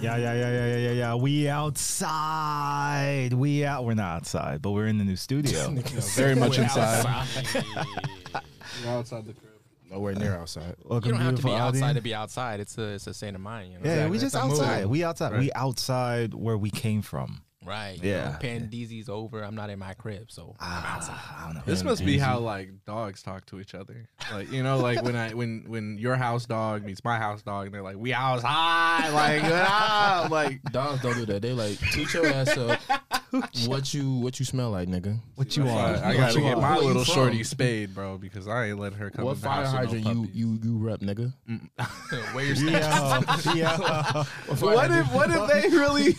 Yeah, yeah, yeah, yeah, yeah, yeah, yeah. We outside. We out. We're not outside, but we're in the new studio. Very much inside. You're outside the crib. Nowhere near outside. Welcome, You don't have to be beautiful outside audience. to be outside. It's a it's a state of mind. You know? Yeah, we just It's a mood. outside. We outside. We outside where we came from. Right. Yeah. You know, Pandeezy's over. I'm not in my crib, so I'm. Ah, I don't know. This must be how like dogs talk to each other. Like you know, like when I when when your house dog meets my house dog, and they're like, "We outside," like "Get like Dogs don't do that. They like teach your ass up. what you what you smell like, nigga? What you I, want? I gotta you get my little shorty spayed, bro, because I ain't letting her come. what in the fire house with hydrant no you puppies. you you rep, nigga? Where you're Yeah, yeah. What if what if they really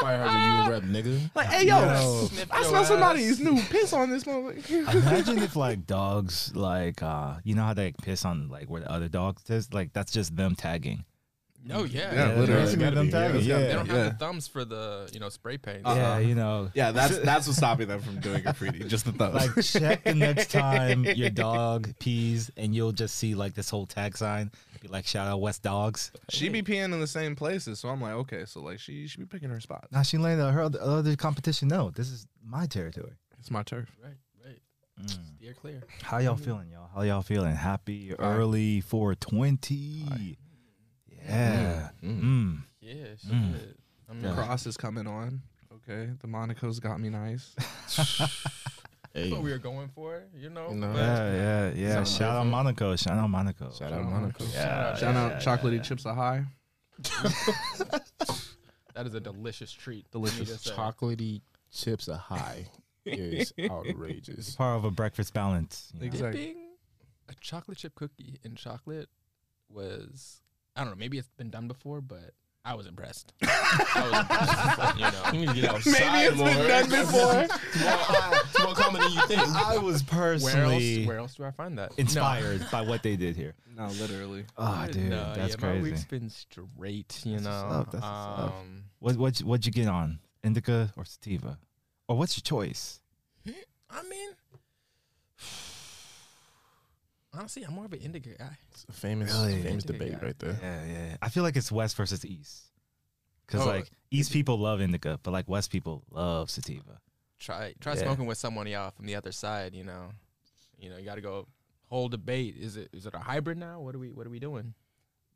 Fire hydrant you rep, nigga? like, hey yo, Yo. I smell somebody's new piss on this motherfucker. Imagine if like dogs like uh you know how they piss on like where the other dogs piss like that's just them tagging. Oh yeah. Yeah, literally. gotta them be. Yeah, tagging. that's Yeah, They don't have Yeah. the thumbs for the you know spray paint. Uh-huh. yeah, you know. Yeah, that's that's what's stopping them from doing graffiti. Just the thumb. Like check the next time your dog pees and you'll just see like this whole tag sign. Be like shout out West Dogs. she be peeing in the same places, so I'm like, okay, so like she should be picking her spot. Now she letting her other, other competition No, this is my territory. It's my turf. Right. Right. Mm. Steer clear. How y'all feeling, y'all? How y'all feeling? Happy early 420. Yeah. Mm. Mm. Yeah. Shit. Mm. I'm The cross is coming on. Okay, the Monaco's got me nice. Hey, That's what we were going for, you know. You know. but- Yeah, yeah, yeah. Something Shout out different. Monaco. Shout out Monaco. shout out Monaco. Yeah. Shout yeah, out yeah, chocolatey yeah. chips are high. That is a delicious treat. Delicious. Let me just say. Chocolatey chips are high. Is outrageous. Part of a breakfast balance. you know? Exactly. Dipping a chocolate chip cookie in chocolate was I don't know, maybe it's been done before, but I was impressed. I was impressed. you know. You need to get outside Maybe it's more. been done before. It's more, it's more common than you think. I was Where personally else where else do I find that? inspired by what they did here. No, literally. Oh, dude, No, that's yeah, My crazy. week's been straight, you That's what's know. up, that's what's up. um What what what'd you get on? Indica or sativa? Or what's your choice? I mean honestly I'm more of an indica guy. It's a famous, Really? famous Yeah. debate right there. Yeah, yeah. I feel like it's West versus East. Cause Oh, like East people love indica, but like West people love sativa. Try try Yeah. smoking with someone y'all from the other side, you know. You know, you gotta go whole debate. Is it is it a hybrid now? What are we what are we doing?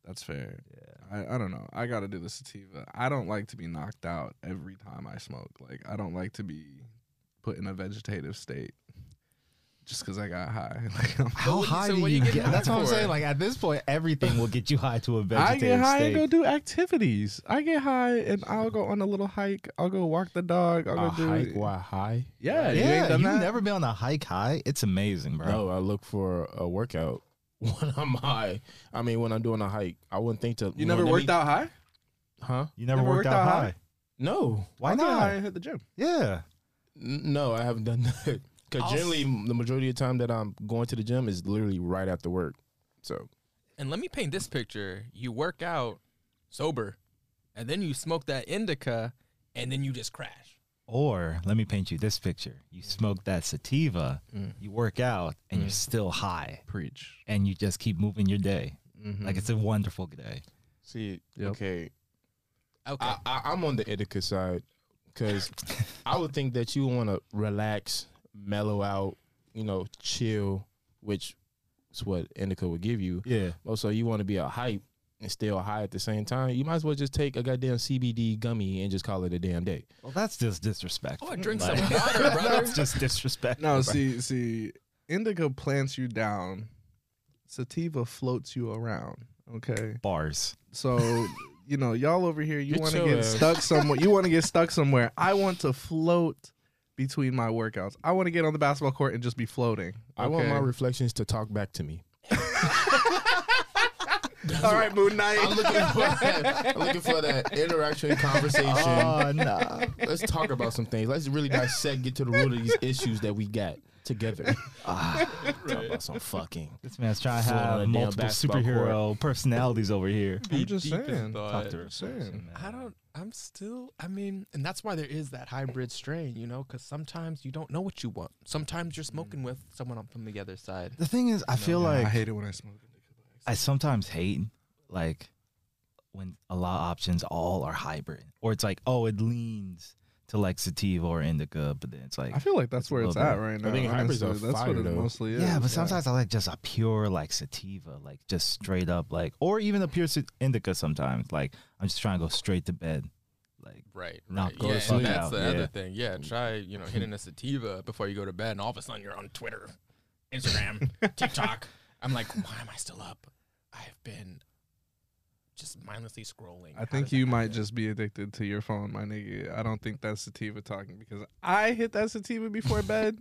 That's fair. Yeah. I, I don't know. I gotta do the sativa. I don't like to be knocked out every time I smoke. Like I don't like to be put in a vegetative state just because I got high. Like I'm- How what high so do what you you get? getting That's high what I'm for? saying. Like at this point, everything will get you high to a I vegetative get high state. and go do activities. I get high and I'll go on a little hike. I'll go walk the dog. I'll A go do hike while high? Yeah, you yeah, ain't done you've that. never been on a hike high. It's amazing, bro. No, I look for a workout when I'm high. I mean, when I'm doing a hike, I wouldn't think to. You never worked out high? Huh? You never, Never worked, out, high. No, Why I'll get not? high and hit the gym. Yeah. N- no, I haven't done that. Because I'll generally, the majority of the time that I'm going to the gym is literally right after work. So And let me paint this picture. You work out sober, and then you smoke that indica, and then you just crash. Or let me paint you this picture. You smoke that sativa, Mm. you work out, and you're Mm. still high, Preach. and you just keep moving your day. Mm-hmm. Like it's a wonderful day. see, Yep. okay, Okay. I, I, I'm on the indica side because I would think that you want to relax, mellow out, you know, chill, which is what indica would give you. Yeah. Oh, also, you want to be a hype and still high at the same time. You might as well just take a goddamn CBD gummy and just call it a damn day. Well, that's just disrespectful. oh, I drink Like- some water, brother. that's just disrespectful. No, see, see, indica plants you down. Sativa floats you around. Okay, bars. so you know, y'all over here, you want to get stuck somewhere. You want to get stuck somewhere. I want to float between my workouts. I want to get on the basketball court and just be floating. I want my reflections to talk back to me. All right, Moon Knight. I'm looking for that, I'm looking for that interaction, conversation. Oh no. Let's talk about some things. Let's really dissect, get to the root of these issues that we got together. Ah, Talk about some fucking. this man's trying to Float on a have damn multiple basketball superhero personalities over here. I'm just deep saying. Talk to her. Saying. I don't. I'm still. I mean, and that's why there is that hybrid strain, you know, because sometimes you don't know what you want. Sometimes you're smoking mm. with someone from the other side. The thing is, I feel Yeah, like I hate it when I smoke. I sometimes hate like when a lot of options all are hybrid, or it's like oh it leans to like sativa or indica, but then it's like I feel like that's It's where it's little at bit- right now. I think hybrids are honestly. That's fire, what it though. mostly is. yeah, but sometimes I like just a pure like sativa, like just straight up like, or even a pure sa- indica. Sometimes like I'm just trying to go straight to bed, like Right. Not right. go yeah, to and sleep. that's the Yeah. other thing. Yeah, try you know hitting a sativa before you go to bed, and all of a sudden you're on Twitter, Instagram, TikTok. I'm like, why am I still up? I've been just mindlessly scrolling. I think you might happen? just be addicted to your phone, my nigga. I don't think that's sativa talking because I hit that sativa before bed.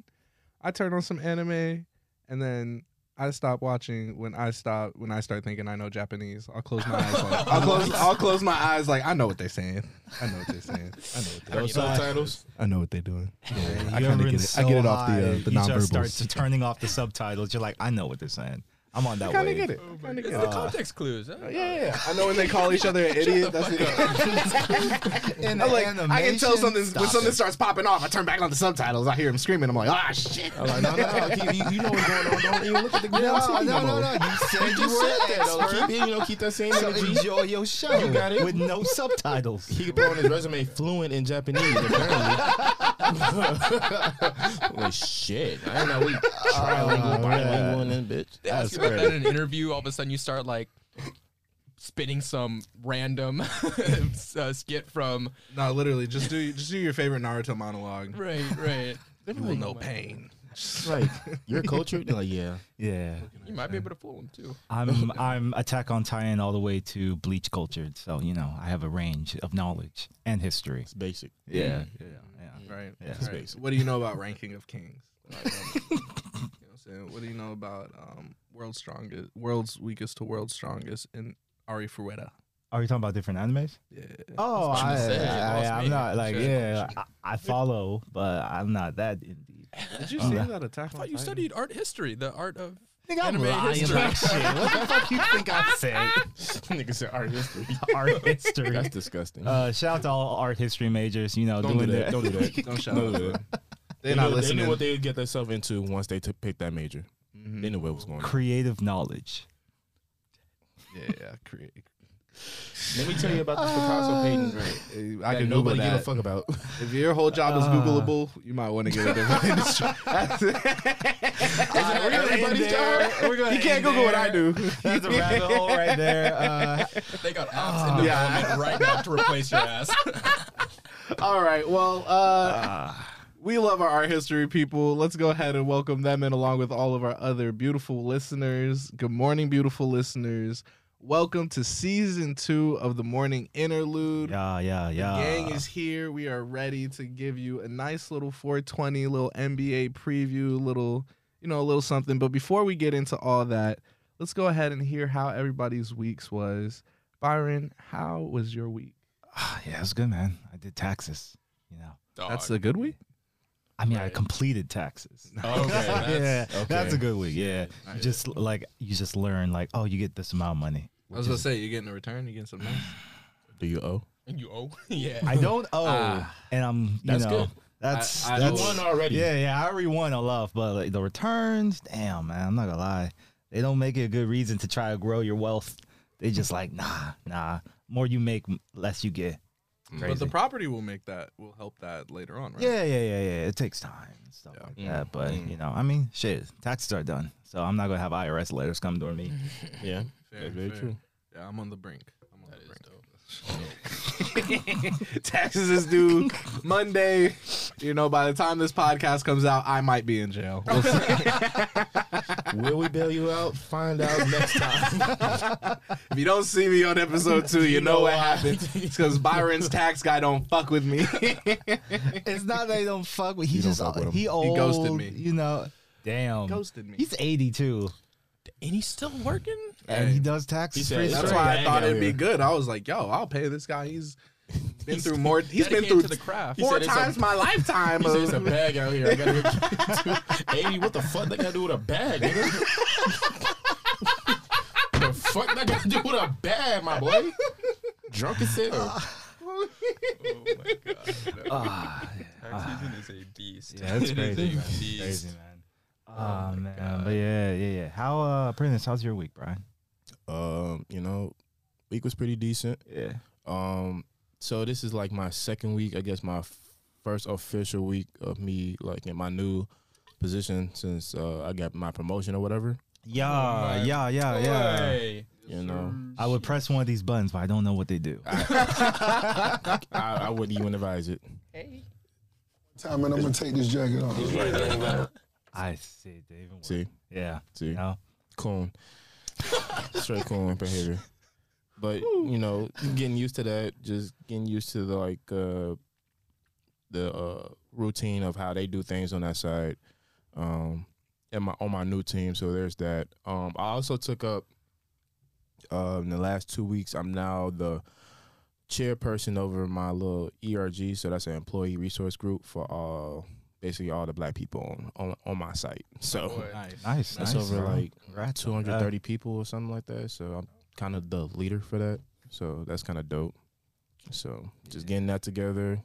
I turn on some anime and then I stop watching when I stop when I start thinking I know Japanese. I'll close my eyes. Like, I'll close I'll close my eyes like I know what they're saying. I know what they're saying. I know what they're Those you know, subtitles. I know what they're doing. Yeah, I kind of get it. so I get it off the high, uh, the you just start to turning off the subtitles. You're like, I know what they're saying. I'm on that I kind wave. of get it. Oh I kind of get It's it. the context clues. Huh? Yeah, yeah, yeah. I know when they call each other an idiot. That's fuck In I'm like, I can tell something when something it. starts popping off. I turn back on the subtitles. I hear him screaming. I'm like, ah, shit. I'm like, no, no, no. Keep, you, you know what's going on. Don't even look at the No, damn no, no, no. You said You you just were said that. though. expert. Keep, you know, keep that same So energy. enjoy your show You got it. with no subtitles. He could put on his resume fluent in Japanese, apparently. like, shit. I didn't know we trilingual, bilingual in this bitch. They ask you about that in an interview. All of a sudden, you start like spinning some random uh, skit from. No, literally, just do just do your favorite Naruto monologue. Right, right. You will know pain. Like, your culture? They're like, yeah. Yeah, You might be able to fool them too. I'm I'm Attack on Titan all the way to Bleach cultured, so you know I have a range of knowledge and history. It's basic. Yeah, yeah, yeah. Right. Yeah. Right. basic. What do you know about ranking of kings? Um, you know what I'm saying? What do you know about um, world's strongest, world's weakest to world's strongest in Arifureta? Are you talking about different animes? Yeah. Oh, what you I, said. I, Lost am not like Shit. yeah. I, I follow, but I'm not that in deep. Did you Oh. see that attack? I thought you studied art history, the art of. Think I'm Anime lying history. like shit. What the fuck you think I said? Nigga said art history. Art history. That's disgusting. Uh, shout out to all art history majors. You know, don't do doing that. Don't do that. Don't shout Don't out do to that. They, They're knew, not they knew what they would get themselves into once they took pick that major. Mhm. They knew what was going on. creative knowledge. Yeah, yeah. Create. Let me tell you about this Picasso painting. Right. I that can Google nobody give a fuck about. If your whole job is Uh. Googleable, you might want to get a different industry. We're gonna Everybody's job. We're gonna You can't end Google what I do. That's a rabbit hole right there. Uh, They got apps in Yeah. development right now to replace your ass. All right. Well, uh, ah. we love our art history people. Let's go ahead and welcome them in along with all of our other beautiful listeners. Good morning, beautiful listeners. Welcome to season two of the morning interlude. yeah, yeah, The yeah. gang is here. We are ready to give you a nice little 420 little NBA preview, little, you know, a little something. But before we get into all that, let's go ahead and hear how everybody's weeks was. Byron, how was your week? Ah, yeah, it was good, man. I did taxes. You know, That's a good week. I mean, I completed taxes. Okay, that's- yeah, okay. that's a good week. Yeah, Nice. just like you just learn, like, oh, you get this amount of money. I was gonna say you're getting a return. You're getting some nice. Do you owe? You owe? yeah. I don't owe, Ah. and I'm, you That's know, good. that's I- I that's won already. Yeah, yeah, I already won a lot, but like, the returns, damn, man, I'm not gonna lie, they don't make it a good reason to try to grow your wealth. They just like, nah, nah. More you make, m- less you get. But Crazy. the property will make that will help that later on, right? Yeah, yeah, yeah, yeah. It takes time and stuff Yeah. like Mm. that. But Mm. you know, I mean, shit, taxes are done, so I'm not gonna have IRS letters come to me. Yeah. Fair, That's very fair. true. Yeah, I'm on the brink. I'm on That the is brink. dope. Taxes is due Monday. You know, by the time this podcast comes out, I might be in jail. We'll see. Will we bail you out? Find out next time. if you don't see me on episode two, you, You know, know what why. happened. It's because Byron's tax guy don't fuck with me. it's not that they don't fuck with. He You don't just fuck with him. he old. ghosted me. You know, damn. Ghosted me. He's 82 And he's still working? And Hey. he does taxes. He said That's straight. why I thought it'd be good. I was like, yo, I'll pay this guy. He's been through more. He's been through to the craft. four said it's a- times my lifetime. He said it's a of- bag out here. I gotta Eighty. What the fuck that got to do with a bag? Nigga? the fuck that got to do with a bag, my boy? Drunk as hell. Oh my god. Ah, Tax season is a beast. yeah, that's It is crazy, man. beast. Crazy, man. Oh Oh, man, God. but yeah, yeah, yeah. How, uh, Prentice, how's your week, Brian? Um, you know, week was pretty decent. Yeah. Um, so this is like my second week, I guess my f- first official week of me like in my new position since uh, I got my promotion or whatever. Yeah, my yeah, yeah, yeah. Hey. You know, I would press one of these buttons, but I don't know what they do. I, I wouldn't even advise it. Hey. Time and I'm gonna take this jacket off. I see, David. See, Yeah. see, You know? coon, straight coon behavior. But you know, getting used to that, just getting used to the like uh, the uh, routine of how they do things on that side. Um, and my on my new team, so there's that. Um, I also took up uh, in the last two weeks. I'm now the chairperson over my little ERG, so that's an employee resource group for all basically all the black people on on, on my site. So Boy. Nice. Nice. that's nice, over bro. like Congrats 230 people or something like that. So I'm kind of the leader for that. So that's kind of dope. So just getting that together,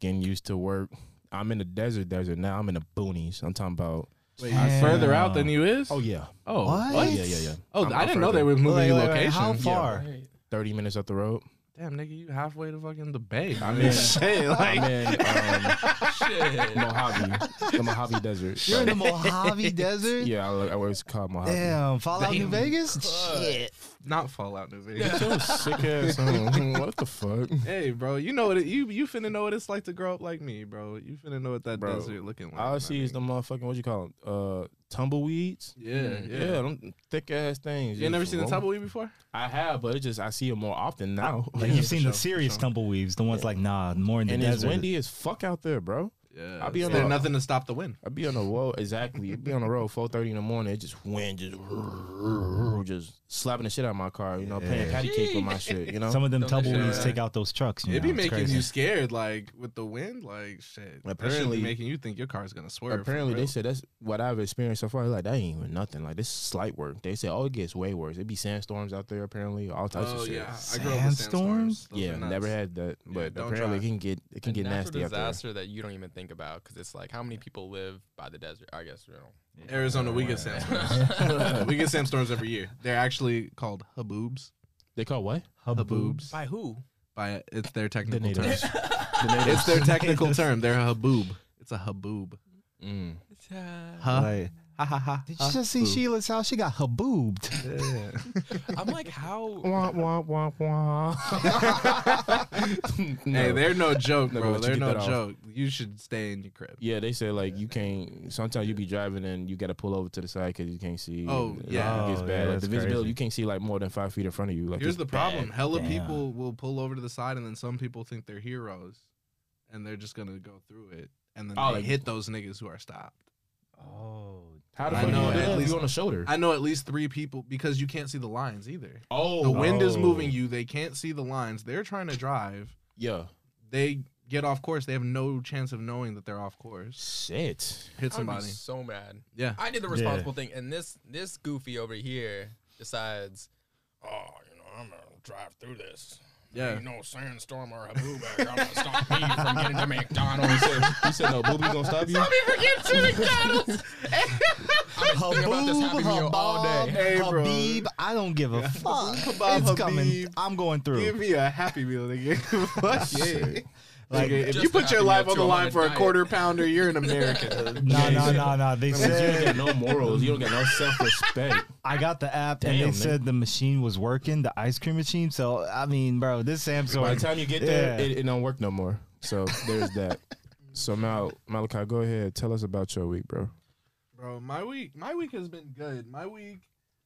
getting used to work. I'm in the desert, desert now. I'm in the boonies. I'm talking about. Wait, you further out than you is? Oh yeah, Oh, What? oh yeah, yeah, yeah. Oh, I'm- I didn't know they were moving Wait, you wait, wait, location. How far? Hey. 30 minutes up the road. Damn, nigga, you halfway to fucking the bay. I mean, in- shit, like, I'm in um, Shit. Mojave, the Mojave Desert. You're in the Mojave Desert? yeah, I, I always call Mojave. Damn, Fallout New Vegas? Shit. not Fallout New Vegas. Yo, sick ass. um, what the fuck? hey, bro, you know what it, you you finna know what it's like to grow up like me, bro. You finna know what that Bro, desert looking like. All I see is the motherfucking what you call them? Uh, tumbleweeds. Yeah, yeah. Yeah, them thick ass things. You ain't never just seen a roll- tumbleweed before? I have, but it just I see it more often now. Like Yeah, you've seen sure, the serious sure. tumbleweeds, the ones like nah, more in the and it's windy as fuck out there, bro. Yeah. I'll be on there nothing to stop the wind? I be on the road exactly. It be on the road four thirty in the morning. It just wind just just slapping the shit out of my car. You know, playing Yeah. patty cake with my shit. You know, Some of them Don't that shit tumbleweeds take out those trucks. You It'd be it's making crazy. you scared, like with the wind, like shit. That be Apparently- making you think your car's gonna swerve. Apparently, they said that's what I've experienced so far. Like that ain't even nothing. Like this is slight work. They said, oh, it gets way worse. It'd be sandstorms out there. Apparently, all types Oh of shit. yeah, I grew Sandstorms? sandstorms. Those Yeah, are never had that, but don't apparently drive. it can get it can a get natural nasty out there. disaster that you don't even think about because it's like how many people live by the desert? I guess you know. Arizona, we get sandstorms. we get sandstorms every year. They're actually called haboobs. They call what? Haboobs. By who? By it's their technical The term. the natives. It's their technical term. They're a haboob. It's a haboob. Mm. Huh? Like, Ha ha ha. did you just see Sheila's house? She got her boobed. Yeah. I'm like, how? Wah, wah, wah, wah. Hey, they're no joke, No, bro. but you They're get no that off. joke. You should stay in your crib. Yeah, they say like you can't. Sometimes you be driving and you got to pull over to the side because you can't see. Oh, and yeah. it gets Oh, bad. yeah, like that's the visibility, crazy. you can't see like more than five feet in front of you. Like Here's it's the problem: bad. hella Damn. people will pull over to the side, and then some people think they're heroes, and they're just gonna go through it, and then Oh, they like- hit those niggas who are stopped. Oh, How the I fuck know, you at least- You on the shoulder? I know at least three people because you can't see the lines either. oh, The wind is moving you; they can't see the lines. They're trying to drive. Yeah. They get off course. They have no chance of knowing that they're off course. Shit. Hit I would be somebody. so mad. Yeah. I did the responsible thing, and this this goofy over here decides, oh, you know, I'm gonna drive through this. Yeah. Ain't no sandstorm or a boo bag gonna stop me from getting to McDonald's. He said, he said no, booby gonna stop you. Stop me from getting to McDonald's. I've been thinking about this Happy Meal all day. Hey, bro. Habib, I don't give a fuck. Habab, it's coming. I'm going through. Give me a happy meal, nigga. Fuck yeah. Like, Nigga, if you put your life on the line for a a diet. quarter pounder, you're an American. no, no, no, no. They That means you don't said got no morals. You don't got no self respect. I got the app and they nigga. said the machine was working, the ice cream machine. So I mean, bro, this Samsung. By the time you get there, Yeah. it, it don't work no more. So there's that. So Mal, Malachi, go ahead. Tell us about your week, bro. Bro, my week my week has been good. My week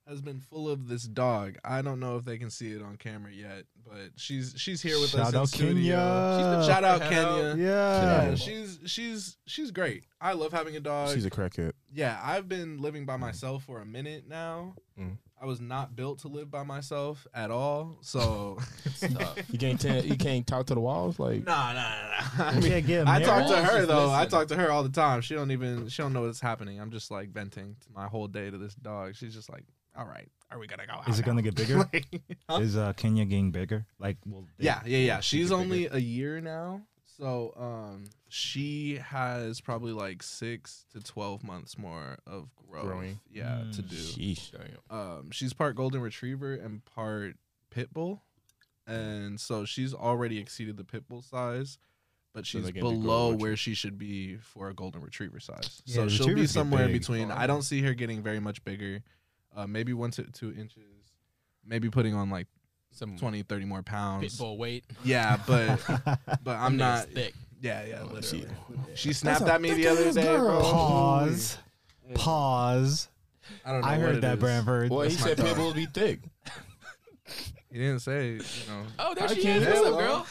has been full of this dog. I don't know if they can see it on camera yet, but she's she's here with us Shout in out studio. Kenya. Shout out Head out. Kenya. yeah. Yeah, she's she's she's great. I love having a dog. She's a crackhead. yeah, I've been living by myself for a minute now. Mm. I was not built to live by myself at all. So You can't tell, you can't talk to the walls like. nah, nah, nah. nah. I mean, can't get I married? talk to her just though. I listen. talk to her all the time. She don't even she don't know what's happening. I'm just like venting my whole day to this dog. She's just like, "All right, are we gonna go out?" Is it gonna get bigger? Like, huh? Is uh, Kenya getting bigger? Like, well, they- yeah, yeah, yeah. She's only bigger? a year now, so um, she has probably like six to twelve months more of growth. Growing. Yeah, to Mm. do. Sheesh. Um, she's part golden retriever and part pit bull, and so she's already exceeded the pit bull size, but she's they get the golden below where she should be for a golden retriever size. Yeah, so she'll be somewhere big. between. I don't see her getting very much bigger, uh, maybe one to two inches, maybe putting on like Some 20, 30 more pounds. bull weight. Yeah, but but I'm not. thick. Yeah, yeah, Oh, literally. she- She snapped at me the other day, girl. bro. Pause. Yeah. Pause. I don't know. I what heard it that, is. Branford. Boy, he That's my said dog. pit bulls be thick. He didn't say, you know. Oh, there I she can't is. What's up, girl?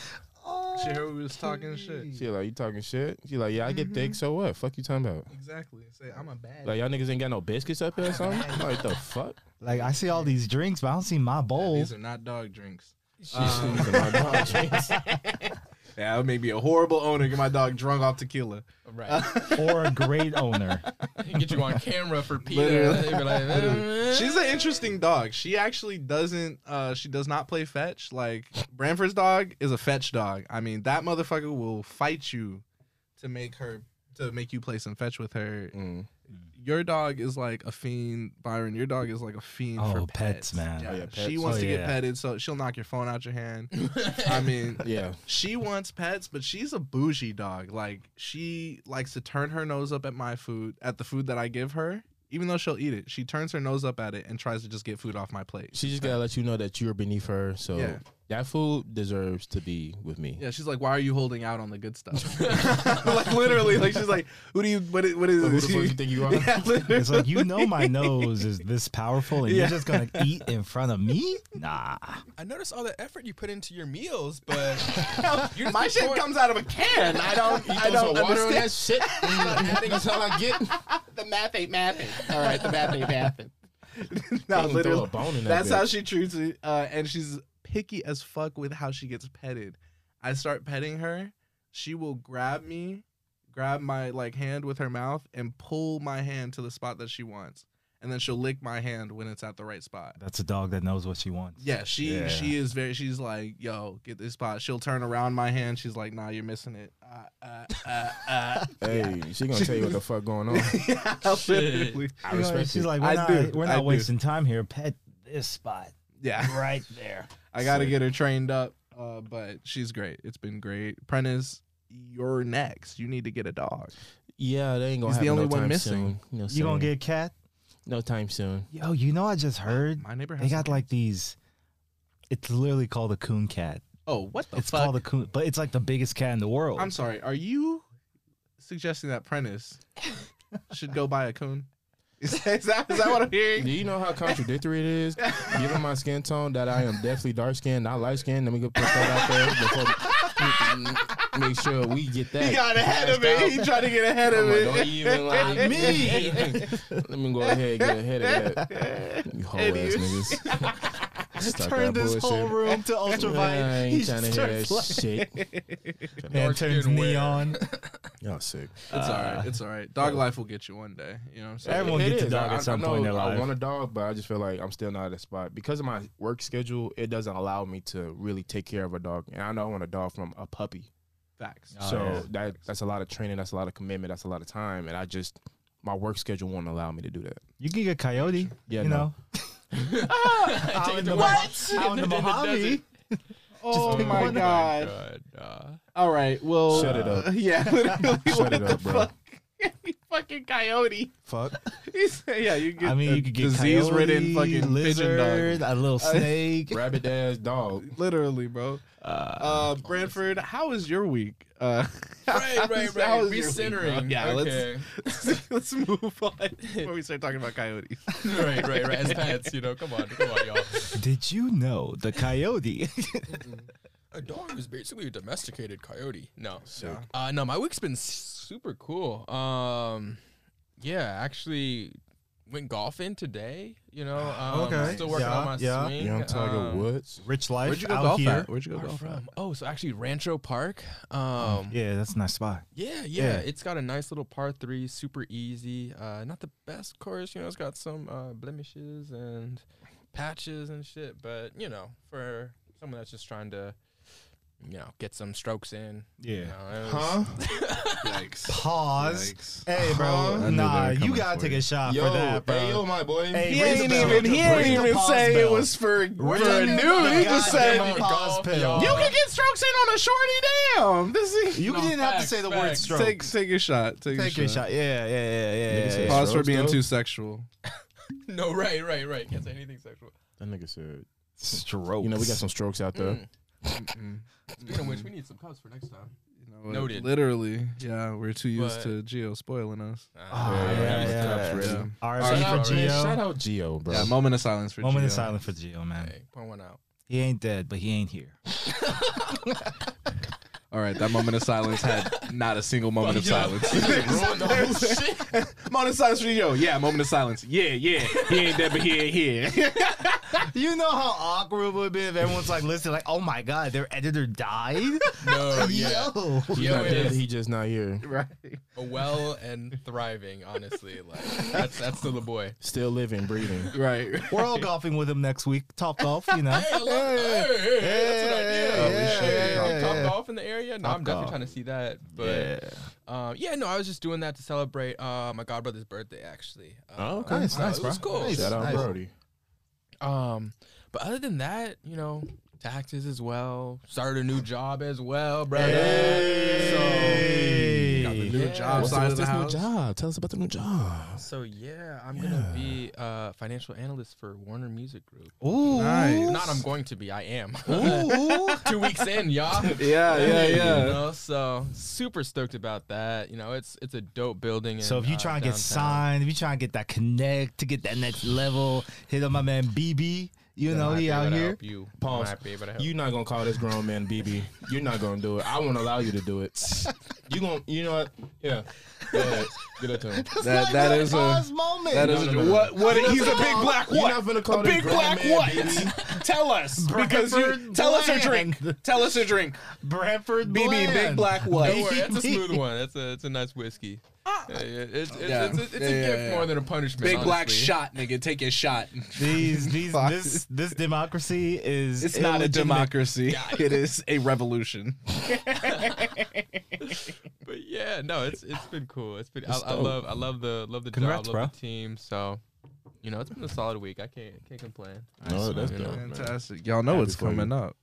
She heard we was talking shit. She like, you talking shit? She like, yeah, I get thick, so what? Fuck you talking about? Exactly. Say I'm a bad. Like y'all niggas ain't got no biscuits up here or something? like the fuck? Like I see all these drinks, but I don't see my bowl. These are not dog drinks. These Um, are my dog drinks. yeah, I may be a horrible owner. Get my dog drunk off tequila. Right. or a great owner. Get you on camera for Peter. Literally. They'd be like, "Uh." She's an interesting dog. She actually doesn't. Uh, she does not play fetch. Like Branford's dog is a fetch dog. I mean, that motherfucker will fight you to make her to make you play some fetch with her. Mm. Your dog is like a fiend, Byron. Your dog is like a fiend Oh, for pets, pets, man. Yeah, Oh, yeah, she wants Oh, to get petted, so she'll knock your phone out your hand. I mean, Yeah. she wants pets, but she's a bougie dog. Like she likes to turn her nose up at my food, at the food that I give her. Even though she'll eat it, she turns her nose up at it and tries to just get food off my plate. She just gotta let you know that you're beneath her. So Yeah. That food deserves to be with me. Yeah, she's like, "Why are you holding out on the good stuff?" like literally, like she's like, "Who do you? What? is- What is Who the fuck you think you are? Yeah, literally. It's like you know my nose is this powerful, and Yeah. you're just gonna eat in front of me? Nah. I noticed all the effort you put into your meals, but you're my shit pouring- comes out of a can. I don't. You I don't some water on understand. that shit. I think that's all I get. the math ain't mathing. All right, the math ain't mathing. no, Throw a literally. bone in that That's how she treats it, uh, and she's picky as fuck with how she gets petted. I start petting her, she will grab me, grab my like hand with her mouth, and pull my hand to the spot that she wants, and then she'll lick my hand when it's at the right spot. That's a dog that knows what she wants. Yeah, she Yeah. she is very. She's like, yo, get this spot. She'll turn around my hand. She's like, nah, you're missing it. Uh, uh, uh, uh. Hey, she gonna tell you what the fuck going on. yeah, Shit. I respect she's it. like, we're I not, do. we're I not do. wasting time here. Pet this spot Yeah. right there. I got to get her trained up, uh, but she's great. It's been great. Prentice, you're next. You need to get a dog. Yeah, they ain't gonna He's have the only no one time missing. soon. No You gonna get a cat? no time soon. Yo, you know I just heard My neighbor has. they some got like these. It's literally called a coon cat. Oh, what the it's fuck? called a coon, but it's like the biggest cat in the world. I'm sorry. Are you suggesting that Prentice should go buy a coon? Is that, is that, what I'm hearing? Do you know how contradictory it is? Given my skin tone, that I am definitely dark skinned, not light skinned. Let me go put that out there before make sure we get that. He got ahead of hashed it. He out. tried to get ahead I'm of like, it. don't even like Me. Let me go ahead and get ahead of that. You whole ass niggas. Stop Turn that this whole room to Man, I ultraviolet. ain't He trying to hear that starts like- shit. Man Dark turns skin wear. neon. Y'all sick. It's all right. It's all right. Dog life will get you one day. You know what I'm saying? Everyone It gets a is. dog I- at some I know point in their life. I want a dog, but I just feel like I'm still not at a spot because of my work schedule. It doesn't allow me to really take care of a dog, and I know I want a dog from a puppy. Facts. Oh, so yeah. that that's a lot of training, that's a lot of commitment, that's a lot of time, and I just my work schedule won't allow me to do that. You can get coyote. Yeah, you no. know. Take out it in the, what? out in the In the Mojave. Oh pick my one. god. God, uh, All right. Well, Shut it up. uh, yeah. Literally, Shut what it the up, bro. fuck? You fucking coyote. Fuck. He said, yeah, you get I mean, a you could get disease-ridden coyote, fucking pigeon dog. a little snake. Rabbit ass dog. Literally, bro. Uh, Uh, Branford, how was your week? Uh, right, how right, how right. was your week. Yeah, okay. let's let's move on before we start talking about coyotes. right, right, right. As pets, you know. Come on, come on, y'all. Did you know the coyote? A dog is basically a domesticated coyote. No, Sick. uh, no. My week's been super cool. Um, yeah, actually went golfing today. You know, um, Okay, Still working yeah, on my yeah. swing. Young Tiger um, Woods. Rich life Where'd you go out golf here. at? Where'd you go Where golf at? from? Oh, so actually Rancho Park. Um, Yeah, that's a nice spot. Yeah, yeah, Yeah. It's got a nice little par three, super easy. Uh, not the best course, you know. It's got some uh, blemishes and patches and shit, but you know, for someone that's just trying to you know, get some strokes in. Yeah. You know, Huh? Yikes. Pause. Yikes. Hey, bro. I knew Nah, you gotta take you. a shot Yo, for that, bro. hey, yo, my boy. Hey, He ring ain't even he ain't even pause say it was for, Ring for a the nude. He just said pause pill. y'all. can get strokes in on a shorty. Damn, this is. You No, didn't have to say the word facts. stroke. Take take your shot. Take, Take your shot. Yeah, yeah, yeah, yeah. Nigga yeah, said yeah. Pause for being too sexual. no, right, right, right. Can't say anything sexual. That nigga said. Strokes. You know, we got some strokes out there. Mm. Mm. Speaking of which, we need some cups for next time. You know what? Noted. Literally, yeah, we're too used But- to Geo spoiling us. Oh, Uh, yeah, yeah, yeah, cups yeah. ready. Yeah. RIP Shout for out, Man, Gio. shout out Gio, bro. Yeah, moment of silence for Geo. Moment Gio. of silence for Geo, man. Hey, point one out. He ain't dead, but he ain't here. All right, that moment of silence had not a single moment of silence. Ruined the whole shit. moment of silence for Gio. Yeah, moment of silence. Yeah, yeah. He ain't dead, but he ain't here. You know how awkward it would be if everyone's like listening, like, oh my god, their editor died? No, yeah. Yo. He's Yo not dead. He just not here. right. A well and thriving, honestly. Like that's that's still the boy. Still living, breathing. Right. We're all golfing with him next week. Top golf, you know. Hey, I love- hey, hey, that's an idea. Yeah, oh, yeah, Hey, yeah, Top yeah. golf in the area? No, Top I'm definitely golf. trying to see that. But Yeah. Um, yeah, no, I was just doing that to celebrate uh, my godbrother's birthday, actually. Uh, Oh, okay. Nice, so nice, it was bro. cool. Nice. Shout out Nice. Brody. Um, but other than that, you know, taxes as well. Started a new job as well, brother. Hey. Got the new Yeah. job What's, side what's of the this new job? Tell us about the new job. So, so yeah, I'm gonna be a financial analyst for Warner Music Group. Ooh. Nice. Not I'm going to be, I am. Ooh. Two weeks in, y'all. Yeah, yeah, You yeah. know, so super stoked about that. You know, it's it's a dope building. So in, if you uh, try and get downtown. signed, if you try and get that connect to get that next level, hit up my man BB. You know he out here. You. Pause. might be able to help. You're not gonna call this grown man BB. You're not gonna do it. I won't allow you to do it. You gonna, you know what? Yeah. Go ahead. Get it to him. That that is a pause moment. that is No, a no, no, no. what what he's a big call- black you're what? not gonna call a big black man what? BB. Tell us because you Bradford tell us a drink. Tell us a drink. Branford BB big black what? Don't worry, that's a smooth one. That's a it's a nice whiskey. Yeah, yeah, it's it's, Yeah. it's, it's, it's Yeah, a yeah, gift yeah. more than a punishment. Big black honestly. shot, nigga. Take your shot. These these Fuck. this this democracy is It's not a illegitimate. democracy. It is a revolution. But yeah, no, it's it's been cool. It's been I, It's I dope. love I love the love the Congrats, job, bro. love the team. So you know, it's been a solid week. I can't can't complain. No, that's you know. dope, man. Fantastic. Y'all know Happy what's for you. coming up.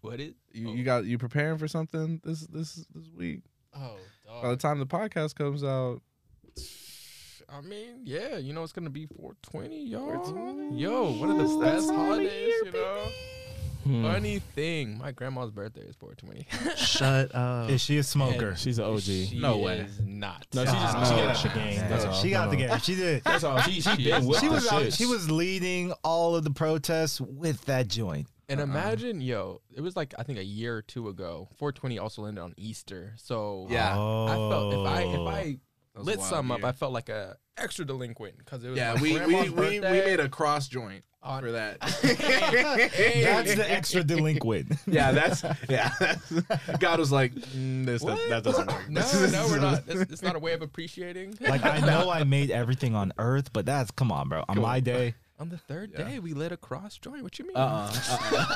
What is? You, Oh. you got you preparing for something this this this week. Oh, By the time the podcast comes out, I mean, yeah, you know it's gonna be 420, y'all. Yo, one of the best holidays, you know. Hmm. Funny thing, my grandma's birthday is 420. shut up. Is she a smoker? And She's an OG. She No way. is not. No, she just she got the game. That's all. She got No, the game. She did. That's all. She she She did with She the was out, shits. she was leading all of the protests with that joint. And imagine, yo, it was like I think a year or two ago. 420 also landed on Easter, so Yeah. Oh. I felt if I if I That was a lit some up. I felt like a extra delinquent because it was Yeah, we we, we, we made a cross joint On- for that. That's the extra delinquent. yeah, that's yeah. That's, God was like, mm, this that, that doesn't work. No, This no, we're not. It's, it's not a way of appreciating. Like I know I made everything on Earth, but that's come on, bro. On my day, On the third day, we lit a cross joint. What you mean? Uh-uh, uh-uh.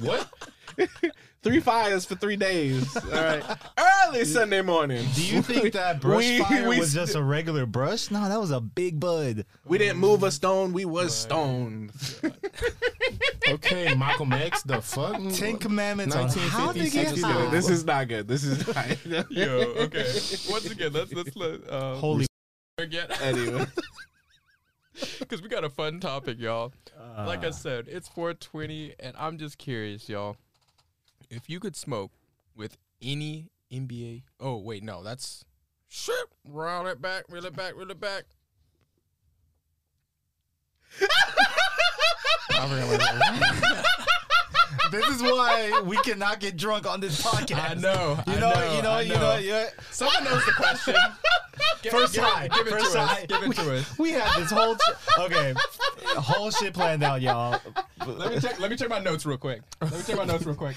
What? Three fires for three days. All right, early Sunday morning. do you think that brush We- fire we was st- just a regular brush? No, that was a big bud. We didn't move a stone. We was stoned. Okay, Malcolm X. The fuck? Ten Commandments on how to 1950, get 60s. This is not good. This is not. Yo, okay. Once again, let's let's let uh, Holy again anyway. because we got a fun topic, y'all. like Uh. I said, it's 420, and I'm just curious, y'all. If you could smoke with any NBA, oh wait, no, that's shit. Roll it back, reel it back, reel it back. I forgot what I was- this is why we cannot get drunk on this podcast. I know, You know, know, you know, I you know. know, you know. Someone knows the question. Give, First give, try, give it first to us. Give it to us. We had this whole sh- okay, whole shit planned out, y'all. Let me check. Let me check my notes real quick. Let me check my notes real quick.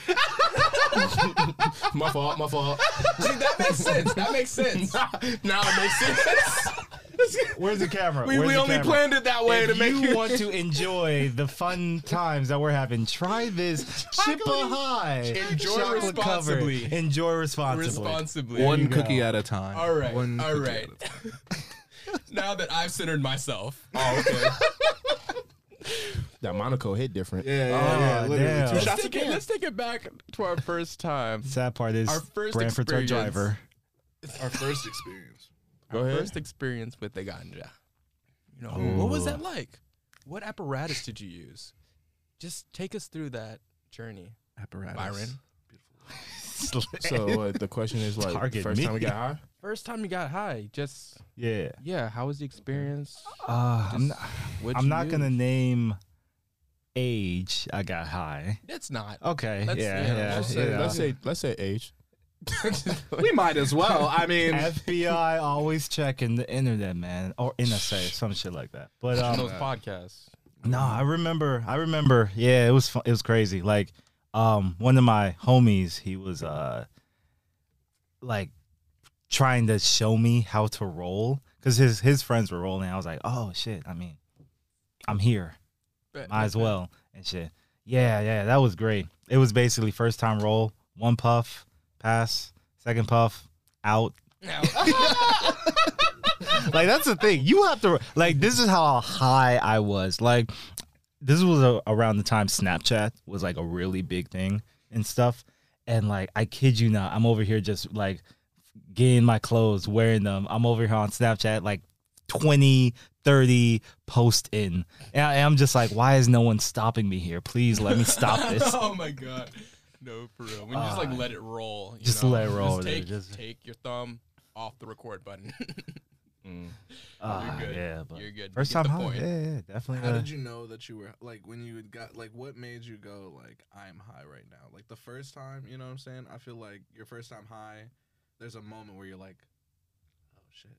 My fault. My fault. See, that makes sense. That makes sense. now it makes sense. This Where's the camera? We, Where's we the only camera? planned it that way if to make you it. want to enjoy the fun times that we're having, try this Chippa High. Enjoy chocolate covered. responsibly. Enjoy responsibly. responsibly. One cookie go. at a time. All right, One all cookie right. at a time. now that I've centered myself, Oh, okay. that Monaco hit different. Yeah, yeah, Oh, yeah. Literally two let's shots take, again. it, let's take it back to our first time. Sad part is Our first Branford's our driver. Our first experience. Go Our ahead. First experience with the ganja. You know, what was that like? What apparatus did you use? Just take us through that journey, Apparatus. Byron. So uh, the question is like, Target first me. time we got high. First time you got high, just yeah. yeah. How was the experience? Uh, I'm not, I'm you not gonna name age. I got high. That's not. Okay. Let's- yeah. yeah, Yeah. Let's say, yeah. let's say, let's say age. We might as well. I mean, FBI always checking the internet, man, or NSA, some shit like that. But on um, those podcasts. No, I remember. I remember. Yeah, it was fun. It was crazy. Like, um, one of my homies, he was uh, like trying to show me how to roll because his his friends were rolling. I was like, oh shit. I mean, I'm here. Might as well and shit. Yeah, yeah, that was great. It was basically first time roll, one puff, pass, second puff, out. like that's the thing. You have to like. This is how high I was. Like this was a, around the time Snapchat was like a really big thing and stuff. And like, I kid you not, I'm over here just like getting my clothes, wearing them. I'm over here on Snapchat, like 20, 30 post in. And I, am just like, why is no one stopping me here? Please let me stop this. oh my god. No, for real. When you just like Ah. let it roll. you Just know, let it roll, dude, take, just- take your thumb off the record button. Mm. Ah, You're good. yeah, but You're good. You first get time the high. point. Yeah, yeah, definitely. how uh, did you know that you were like when you had got like what made you go like I'm high right now? Like the first time, you know what I'm saying? I feel like your first time high, there's a moment where you're like, oh shit.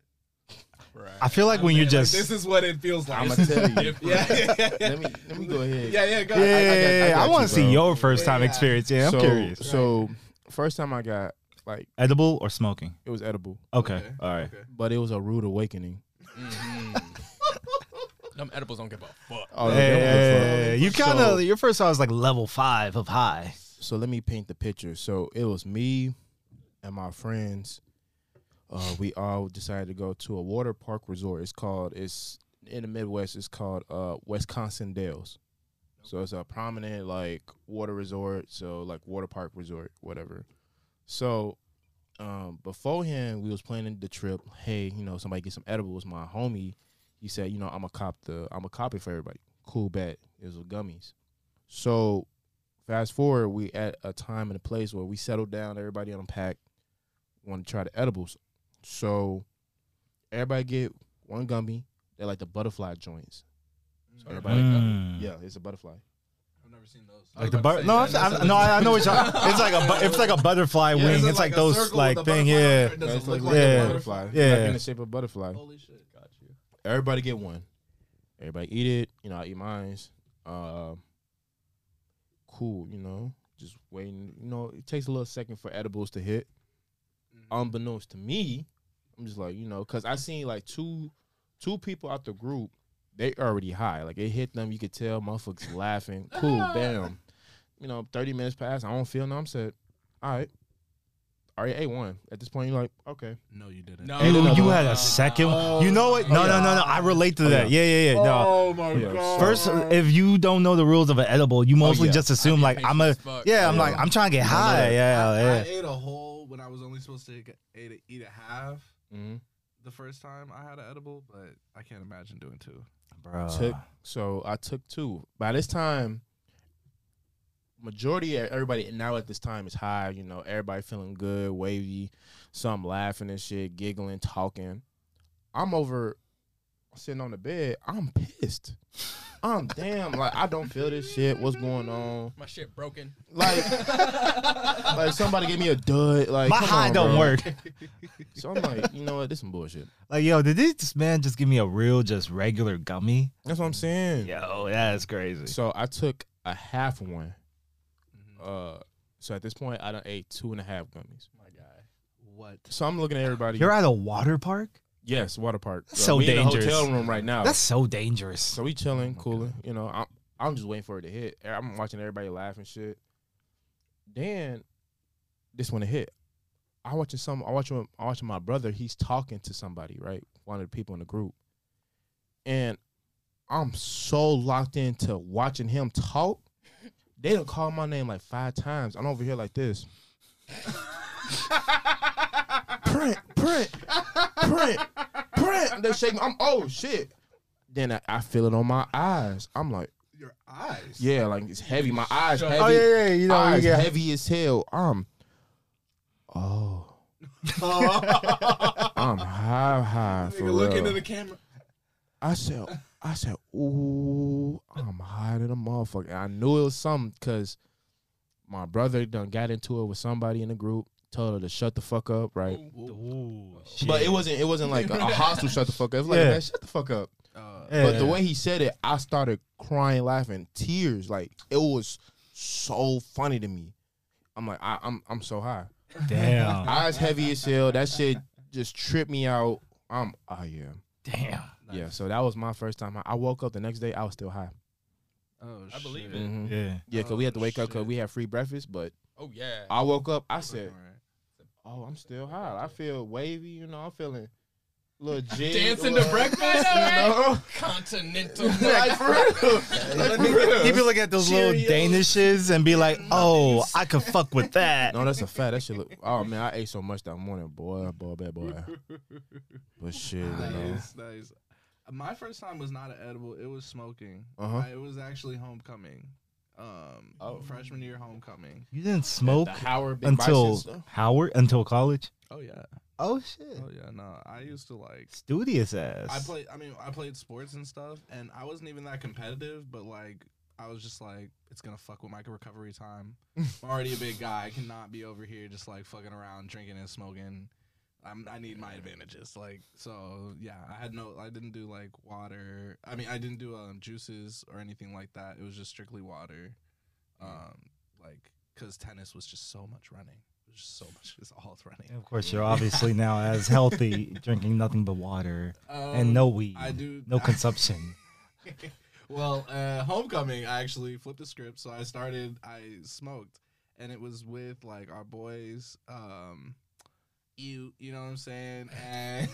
Right. I feel like when you're Like, just this is what it feels like. I'm gonna tell you. Different. yeah, yeah, yeah, yeah. Let me let me go ahead. Yeah, yeah, go yeah, ahead. yeah, I got- I I, want you, to see your first time Yeah. experience. Yeah, I'm so, curious. So first time I got like Edible or smoking? it was edible, Okay, Okay. all right. Okay. but it was a rude awakening. Mhm. Them edibles don't give a fuck. Oh, Hey, that was you kind So- of your first one was like level five of high. So let me paint the picture. So it was me and my friends. Uh, we all decided to go to a water park resort. It's called it's in the Midwest. It's called uh, Wisconsin Dells. So it's a prominent like water resort. So like water park resort, whatever. So um, beforehand, we was planning the trip. Hey, you know, somebody get some edibles. My homie, he said, you know, I'm a cop the I'm a copy for everybody. Cool bet. It was gummies. So fast forward, we at a time and a place where we settled down, everybody unpacked, want to try the edibles. So everybody get one gummy. They're like the butterfly joints. So everybody, Mm. yeah, it's a butterfly. I've never seen those. Like the but no, I've, I've, no, I I know what you're. It's like a bu- it's like a butterfly Yeah, wing. is it It's like, those like thing. Yeah, It doesn't It's look like like Yeah. a a butterfly. butterfly. Yeah. like in the shape of a butterfly. Holy shit. Got you. Everybody get one. Everybody eat it. You know, I eat mines. Uh, cool. You know, just waiting. You know, it takes a little second for edibles to hit. Unbeknownst to me, I'm just like, you know, because I seen like two, two people out the group. They already high. Like it hit them. You could tell motherfuckers laughing. Cool. Bam. You know, 30 minutes passed. I don't feel no. I'm said, all right. Already A one At this point, you're like, okay. No, you didn't. No. Ain't you, another you one. had a second. one? Oh. You know what? No, Oh, no, yeah. no, no. I relate to Oh, that. Yeah, yeah, yeah. No. Oh my Yeah. god. First, if you don't know the rules of an edible, you oh, mostly yeah. just assume I'd be like I'm a. impatient as fuck. Yeah, I'm like I'm trying to get high. that. Yeah, I, I yeah. ate a whole when I was only supposed to get, eat, a, eat a half Mm-hmm. the first time I had an edible, but I can't imagine doing two. Bro. took so I took two. By this time, majority of everybody now at this time is high. You know, everybody feeling good, wavy, some laughing and shit, giggling, talking. I'm over sitting on the bed. I'm pissed. I'm damn like I don't feel this shit. What's going on? My shit broken. Like, like somebody gave me a dud. Like My come high on, don't bro. work. So I'm like, you know what? This some bullshit. Like, yo, did this man just give me a real, just regular gummy? That's what I'm saying. Yo, that's crazy. So I took a half one. Uh, so at this point, I done ate two and a half gummies. My guy. What? So I'm looking at everybody. You're at a water park? Yes, water park. That's uh, so we in the hotel room right now. That's so dangerous. so we chilling, cooling. You know, I'm I'm just waiting for it to hit. Er, I'm watching everybody laugh and shit. Then this one to hit. I watching some. I watching. I watching my brother. He's talking to somebody, right? One of the people in the group, and I'm so locked into watching him talk. They don't call my name like five times. I'm over here like this. print, print, print, print. They're shaking. I'm oh shit. Then I, I feel it on my eyes. I'm like, Your eyes. yeah, like it's heavy. My eyes heavy. Oh yeah, yeah. You know, eyes get heavy as hell. Um. Oh. I'm high, high for Nigga, look real. into the camera. I said, I said, ooh, I'm high than a motherfucker. I knew it was something because my brother done got into it with somebody in the group, told her to shut the fuck up, right? Ooh, But it wasn't, it wasn't like a, a hostile shut the fuck up. It was like, Yeah. man, shut the fuck up. Uh, Yeah. But the way he said it, I started crying, laughing, tears. Like it was so funny to me. I'm like, I, I'm, I'm so high. damn, Eyes heavy as hell. That shit just tripped me out. I'm, oh yeah, damn. yeah. So that was my first time. high. I woke up the next day. I was still high. oh, I believe shit. it. Mhm. Yeah. Yeah, cause we had to Oh, wake up because we had free breakfast. But Oh yeah. I woke up. I said, right. "Oh, I'm still high. I feel wavy. You know, I'm feeling legit. Dancing to breakfast. You know? Continental. like for real. Like, for real. He be looking at those little Danishes and be like, "Oh, I could fuck with that." No, that's a fact. That shit look. Oh man, I ate so much that morning, boy, boy, bad boy. But shit, you know. Nice, nice. My first time was not an edible. It was smoking. Uh-huh. I- it was actually homecoming. Um, Oh. freshman year homecoming. You didn't smoke The Howard Big until Bison stuff. Howard until college. Oh yeah. Oh shit, Oh yeah. No, I used to like. studious ass. I played. I mean, I played sports and stuff, and I wasn't even that competitive. But like, I was just like, it's gonna fuck with my recovery time. I'm already a big guy. I cannot be over here just like fucking around, drinking and smoking. I'm, I need my advantages. Like, so yeah, I had no. I didn't do like water. I mean, I didn't do um juices or anything like that. It was just strictly water. Um, like, cause tennis was just so much running. It was just so much. It's all running. And of course, you're obviously now as healthy, drinking nothing but water and Um, no weed, I do no consumption. well, uh, homecoming, I actually flipped the script. So I started, I smoked, and it was with like our boys, um, you, you know what I'm saying, and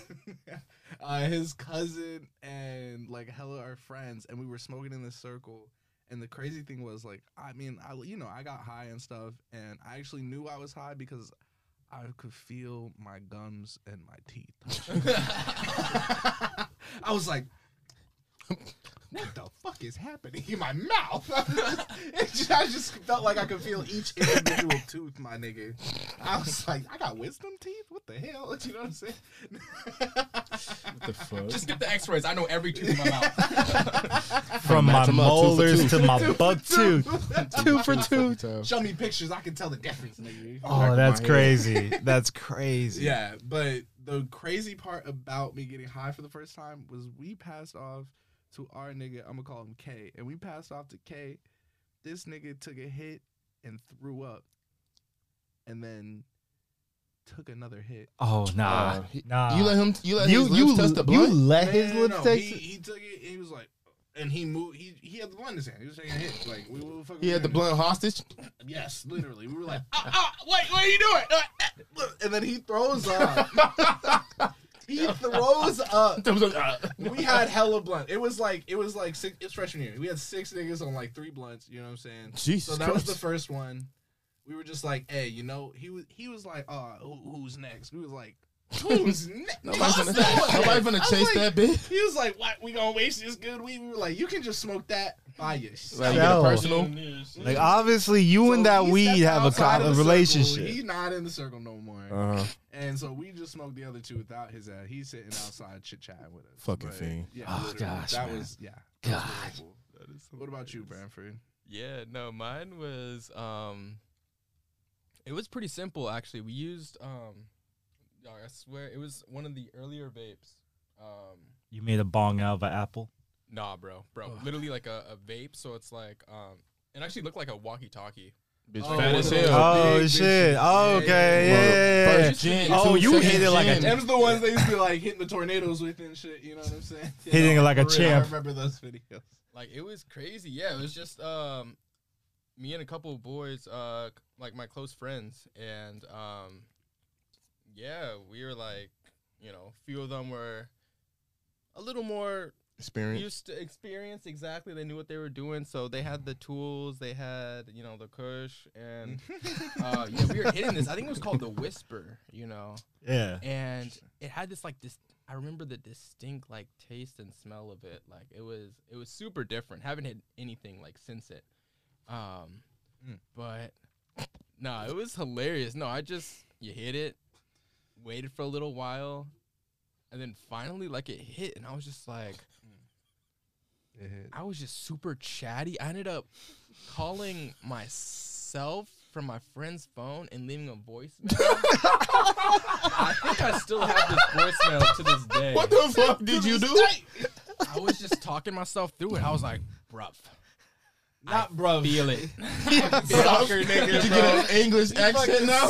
uh, his cousin, and like hella our friends, and we were smoking in this circle. And the crazy thing was, like, I mean, I, you know, I got high and stuff, and I actually knew I was high because I could feel my gums and my teeth. I was like, what the fuck is happening in my mouth? It just- I just felt like I could feel each individual tooth, my nigga. I was like, I got wisdom teeth? What the hell? You know what I'm saying? What the fuck? Just get the X-rays. I know every tooth in my mouth. From my Match 'em up, two for molars to my buck tooth, two for two. Show me pictures, I can tell the difference, nigga. Oh, that's crazy. That's crazy. Yeah, but the crazy part about me getting high for the first time was we passed off to our nigga, I'm gonna call him K, and we passed off to K. This nigga took a hit and threw up, and then took another hit. Oh nah, Uh, he- nah. You let him. You let you his you lips touch the you blunt. let his No, no, lips no, taste. He, he took it. And he was like, and he moved. He he had the blunt in his hand. He was taking a hit. Like we were fucking. He had the blunt hostage. Yes, literally. We were like, ah, ah, wait, what are you doing? And then he throws up. he throws up. Ah. We had hella blunt. It was like it was like six. It's freshman year. We had six niggas on like three blunts. You know what I'm saying? Jesus so that was the first one. We were just like, hey, you know, he was he was like, oh, who, who's next? We was like, who's next? Nobody's gonna, nobody gonna chase that bitch. He was like, what? We gonna waste this good weed? We were like, you can just smoke that by yourself. Like, get personal. Like obviously, you and that weed have a, outside co- of relationship. He's not in the circle no more. Uh, And so we just smoked the other two without his ass. He's sitting outside chit chatting with us. Fucking But, fiend. Yeah, Oh, gosh, that man. was yeah. that was God. horrible. What about you, Branford? Yeah, no, mine was um it was pretty simple actually. We used um dog, I swear it was one of the earlier vapes. Um You made a bong out of an apple. nah, bro. Bro, Ugh. literally like a, a vape, so it's like um it actually looked like a walkie-talkie. Bitch Oh, fat as hell. Oh big shit! bitches. Oh, okay, yeah, yeah, yeah. yeah, yeah. Gen, Oh, two, you second hit it like a. Them's the ones they used to be like hitting the tornadoes with and shit. You know what I'm saying? Hitting it like a champ. I remember those videos. Like it was crazy. Yeah, it was just um me and a couple of boys, uh like my close friends and um yeah, we were like, you know, a few of them were a little more Experience. used to experience exactly. They knew what they were doing, so they had the tools, they had, you know, the kush and uh yeah, we were hitting this. I think it was called the whisper, you know. yeah. And it had this like this I remember the distinct like taste and smell of it. Like it was it was super different. Haven't had anything like since it. Um Mm. but no, it was hilarious. No, I just you hit it, waited for a little while, and then finally like it hit and I was just like I was just super chatty. I ended up calling myself from my friend's phone and leaving a voicemail. I think I still have this voicemail to this day. What the fuck did you do? I was just talking myself through it. I was like, bruv, Not bro. feel it. Soccer nigga. Did you get an English accent now?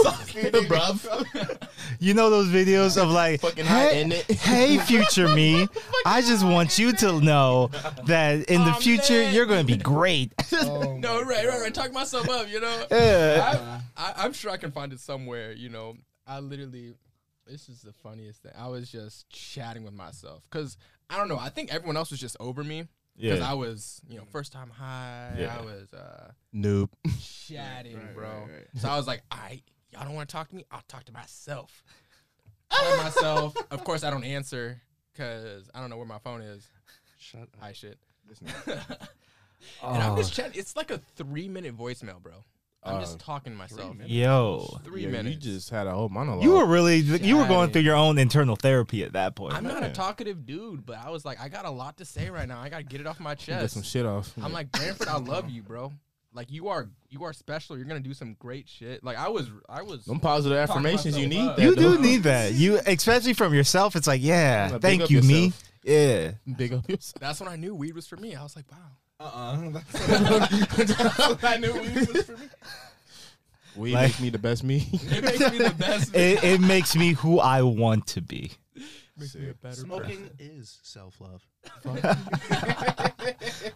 Bruv. You know those videos of like, Fucking hot, hey, isn't it? hey, future me, I just want you to know that in the Oh, future man. you're going to be great. no, oh right, right, right. Talk myself up, you know? Yeah. I, I, I'm sure I can find it somewhere, you know. I literally, this is the funniest thing. I was just chatting with myself because I don't know. I think everyone else was just over me because I was, you know, first time high. Yeah. I was uh, Noob. chatting, Right, bro. right, right. So I was like, I y'all don't want to talk to me. I'll talk to myself. Call myself. Of course, I don't answer because I don't know where my phone is. Shut up. Hi, shit. Oh. And I'm just chatting. It's like a three minute voicemail, bro. I'm Uh, just talking to myself. minutes? Yo. Three Yeah, minutes. You just had a whole monologue. You were really, you were going through your own internal therapy at that point. I'm not a talkative dude, but I was like, I got a lot to say right now. I got to get it off my chest. get some shit off. I'm like, Branford, I love you, bro. Like you are, you are special. You're gonna do some great shit. Like I was, I was. them positive affirmations. You need that. you do though. need that. You, especially from yourself, it's like, yeah, Yeah, thank up you, me. Yeah. Big up yourself. That's when I knew weed was for me. I was like, wow. Uh-uh. That's what I knew weed was for me. We Like- make me the best me. It makes me the best. It, it makes me who I want to be. makes me a better person. Smoking is self-love.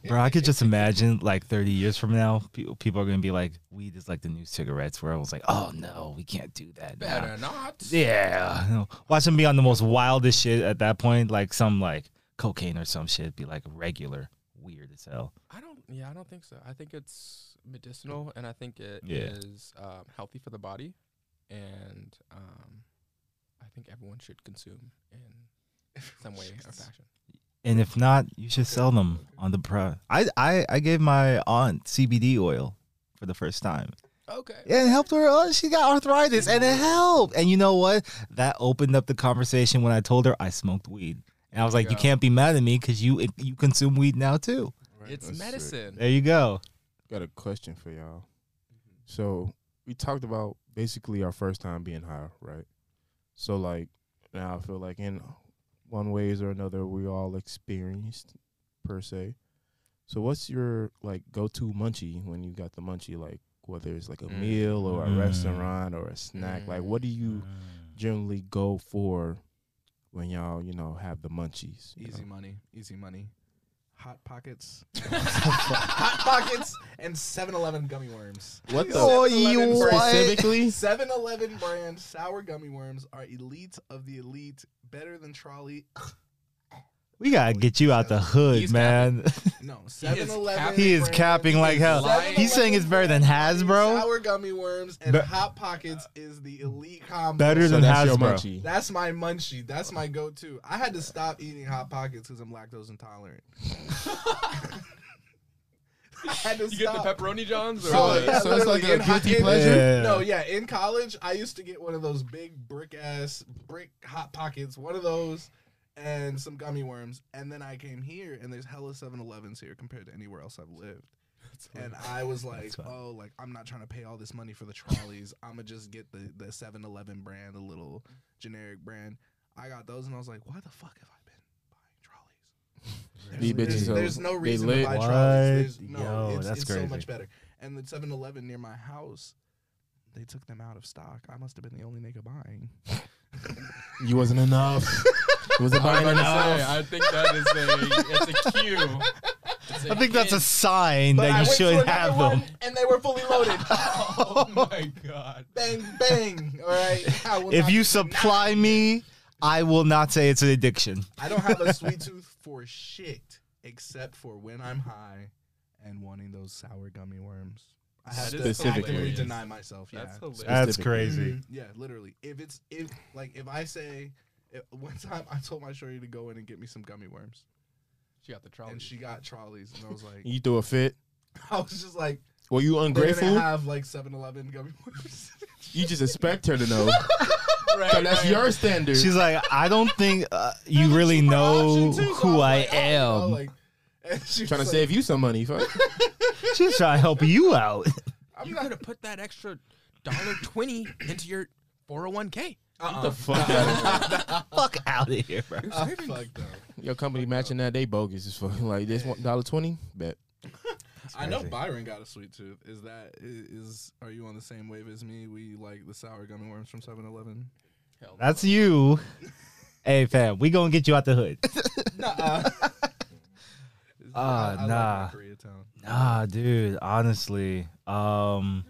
Bro, I could just imagine like 30 years from now, people, people are going to be like, weed is like the new cigarettes, where I was like, oh no, we can't do that. now." Better not. Yeah. you know, Watch them be on the most wildest shit at that point, like some like cocaine or some shit, be like regular, weird as hell. I don't. Yeah, I don't think so. I think it's medicinal, and I think it is Yeah. um, healthy for the body, and um, I think everyone should consume in some way or fashion. And if not, you should sell them on the pro. I, I, I gave my aunt CBD oil for the first time. Okay. Yeah, it helped her. Oh, she got arthritis, and it helped. And you know what? That opened up the conversation when I told her I smoked weed, and I was There you like, "You can't be mad at me because you you consume weed now too." It's That's sick. medicine. There you go. Got a question for y'all. So we talked about basically our first time being high, right? So like now I feel like in one ways or another we all experienced per se. So what's your like go to munchie when you got the munchie like whether it's like a Mm. meal or a Mm. restaurant or a snack? Like what do you generally go for when y'all, you know, have the munchies? Easy know? money. Easy money. Hot pockets. Hot pockets and 7-Eleven gummy worms. What the Oh, 7-Eleven you brand- specifically? 7-Eleven brand sour gummy worms are elite of the elite, better than Trolli. We gotta get you out the hood, He's man. No, He 7-Eleven. he is capping like hell. He's saying it's better than Haribo. Sour gummy worms and Be- Hot Pockets is the elite combo. Better So than that's your Haribo. munchie. That's my munchie. That's my go-to. I had to stop eating hot pockets because I'm lactose intolerant. I had to You get the stop. pepperoni johns or So, yeah, so it's like literally, a in hot- guilty in- pleasure. Yeah. No, yeah. In college, I used to get one of those big brick ass brick hot pockets, one of those, and some gummy worms. And then I came here, and there's hella 7-Elevens here compared to anywhere else I've lived. And I was like, That's fine. oh, like I'm not trying to pay all this money for the Trollis. I'm gonna just get the the 7-Eleven brand, the little generic brand. I got those, and I was like, why the fuck have I been buying Trollis? These There's, bitches, there's are- no they reason to lit. buy What? Trollis. There's, no, Yo, it's, that's it's so crazy. much better. and the 7-Eleven near my house, they took them out of stock. I must have been the only nigga buying. You wasn't enough. You wasn't I, buying was say. I think that is a it's a cue. It's I think that's a hint. sign that you shouldn't have them. and they were fully loaded. Oh my god. bang, bang. All right. I will If not you supply me, I will not say it's an addiction. I don't have a sweet tooth for shit except for when I'm high and wanting those sour gummy worms. I have That to is Specifically. actively hilarious. deny myself. Yeah. That's hilarious. That's Specific. crazy. Mhm. Yeah, literally. If it's if like if I say if, one time I told my shorty to go in and get me some gummy worms, She got the Trolli. and she got Trollis, and I was like, You threw a fit. I was just like, Were you they ungrateful? didn't have like 7-Eleven gummy worms. You just expect her to know. right, So that's your standard. She's like, I don't think uh, you really know option, so who I like, oh, am. like, and she trying to was save you some money. Fuck. She's trying to help you out. I'm you not- could have put that extra dollar twenty into your 401k. Uh-uh. the fuck out Fuck out of here, bro. Uh, fuck though. Your company matching that they bogus as fuck. Like this one dollar twenty. Bet. I know. Byron got a sweet tooth. Is that is? are you on the same wave as me? We like the sour gummy worms from 7-Eleven. Hell, That's you. Hey, fam, we gonna get you out the hood. Nuh-uh. Ah, I- I like nah. Nah, dude. Honestly, um.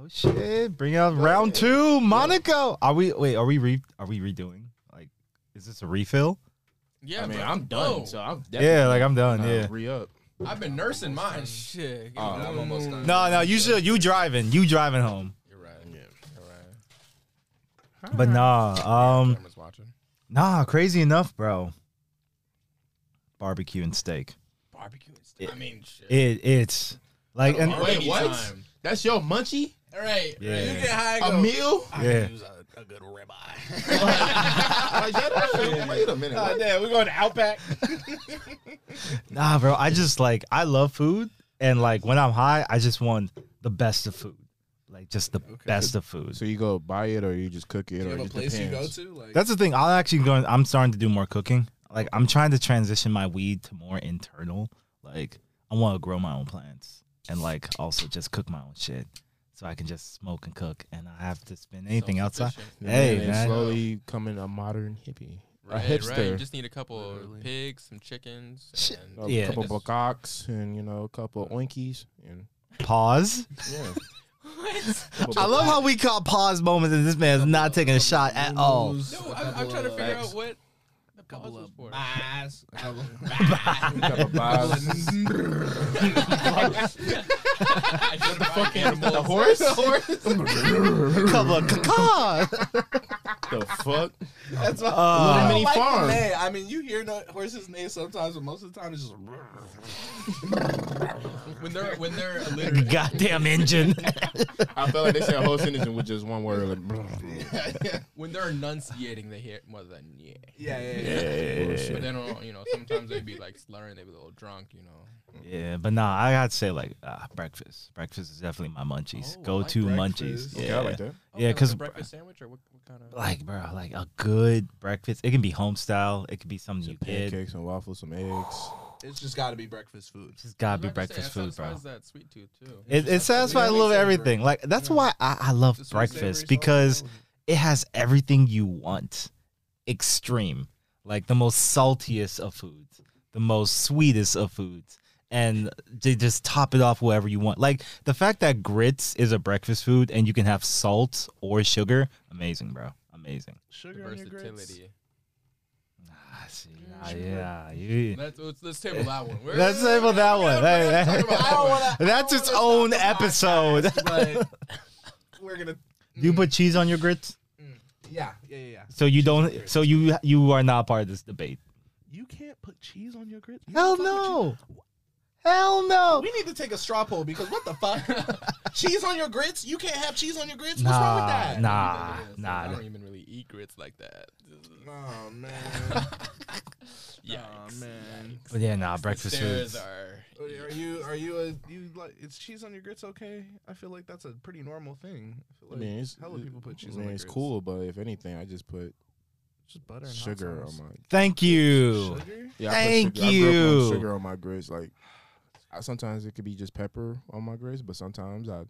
Oh shit! Bring out round two, Monaco. Are we? Wait, are we re? Are we redoing? Like, is this a refill? yeah, I mean, but- I'm done. Whoa. So I'm Yeah, like I'm done. Nah, Yeah. Re up. I've been nursing mine. Shit. Oh, I'm almost done. No, no. You should. You driving. You driving home. You're right. Yeah. You're right. But nah. Um. Camera's watching. Nah. Crazy enough, bro. Barbecue and steak. Barbecue and stuff. I mean, shit. It. It's like and Wait, what? Anytime. That's your munchie? All right. Yeah. You get high A meal? yeah. a, a good ribeye. Like, that- Wait a minute. Oh, what? damn, we're going to Outback. Nah, bro. I just like I love food, and like when I'm high, I just want the best of food, like just the best of food. So you go buy it or you just cook it Do you or have a just place depends? you go to? Like, That's the thing. I'm actually going. I'm starting to do more cooking. Like I'm trying to transition my weed to more internal. Like I want to grow my own plants and like also just cook my own shit, so I can just smoke and cook, and I have to spend anything outside. Self-sufficient. Hey, And man. slowly coming a modern hippie. Right, a hipster. right. You just need a couple Literally. pigs, some chickens, Shit. and a Yeah. couple Just- bacocks and you know a couple of oinkies and Pause. yeah. I love how we call pause moments, and this man's not taking a shot at all. No, a I'm, I'm trying to figure out what the couple pause was of for. buys, a couple, couple vibes. what the fuck animal? the horse? Couple of caca. the fuck? That's my Uh, Little mini like farm. neigh. I mean, you hear the horses neigh sometimes, but most of the time it's just. when they're when they're literally Goddamn engine. I feel like they say a whole sentence with just one word. Like, when they're enunciating, they hear more than yeah. Yeah, yeah, yeah. But then uh, you know sometimes they'd be like slurring, they'd be a little drunk, you know. Yeah, but nah, I gotta say like uh, breakfast. Breakfast is definitely my munchies. Oh, I Go like to breakfast. munchies. Okay, Yeah, yeah, I like that. Yeah, Okay, like 'cause- a breakfast sandwich or what, what kind of? like bro, like a good breakfast. It can be home style. It could be something Some you get. pancakes and waffles, some eggs. It's just got to be breakfast food. Just gotta I be about to say, breakfast food, bro. satisfies That sweet tooth too. It, it just- satisfies a yeah, little makes everything. Like that's Yeah. why I, I love The sweet, breakfast savory, because it has everything you want. Extreme, like the most saltiest of foods, the most sweetest of foods, and they just top it off wherever you want. Like the fact that grits is a breakfast food and you can have salt or sugar, amazing, bro, amazing. Sugar on grits. versatility. Ah, see, ah, yeah, you. Let's, let's let's table that one. We're- Let's table that one. gotta- Hey, hey. talk about I that wanna- That's its own episode. podcast, we're gonna. You put cheese on your grits, Yeah, yeah, yeah, yeah. so you don't. So you you are not part of this debate. You can't put cheese on your grits. You Hell don't fuck with no. Hell no. We need to take a straw poll because what the fuck? cheese on your grits? You can't have cheese on your grits? What's wrong with that? nah, nah. I don't even really eat grits like that. Oh man. Yeah. Oh man. But yeah, nah, breakfast Stairs foods. Are. Are you are you a you like is cheese on your grits okay? I feel like that's a pretty normal thing. I feel I like mean, it's, hella people put cheese I mean, on their it's grits. cool, but if anything, I just put Just butter and sugar on my. Thank you. Sugar? Yeah, Thank I put sugar, I grew up on you. sugar on my grits, like I, sometimes it could be just pepper on my grits, but sometimes I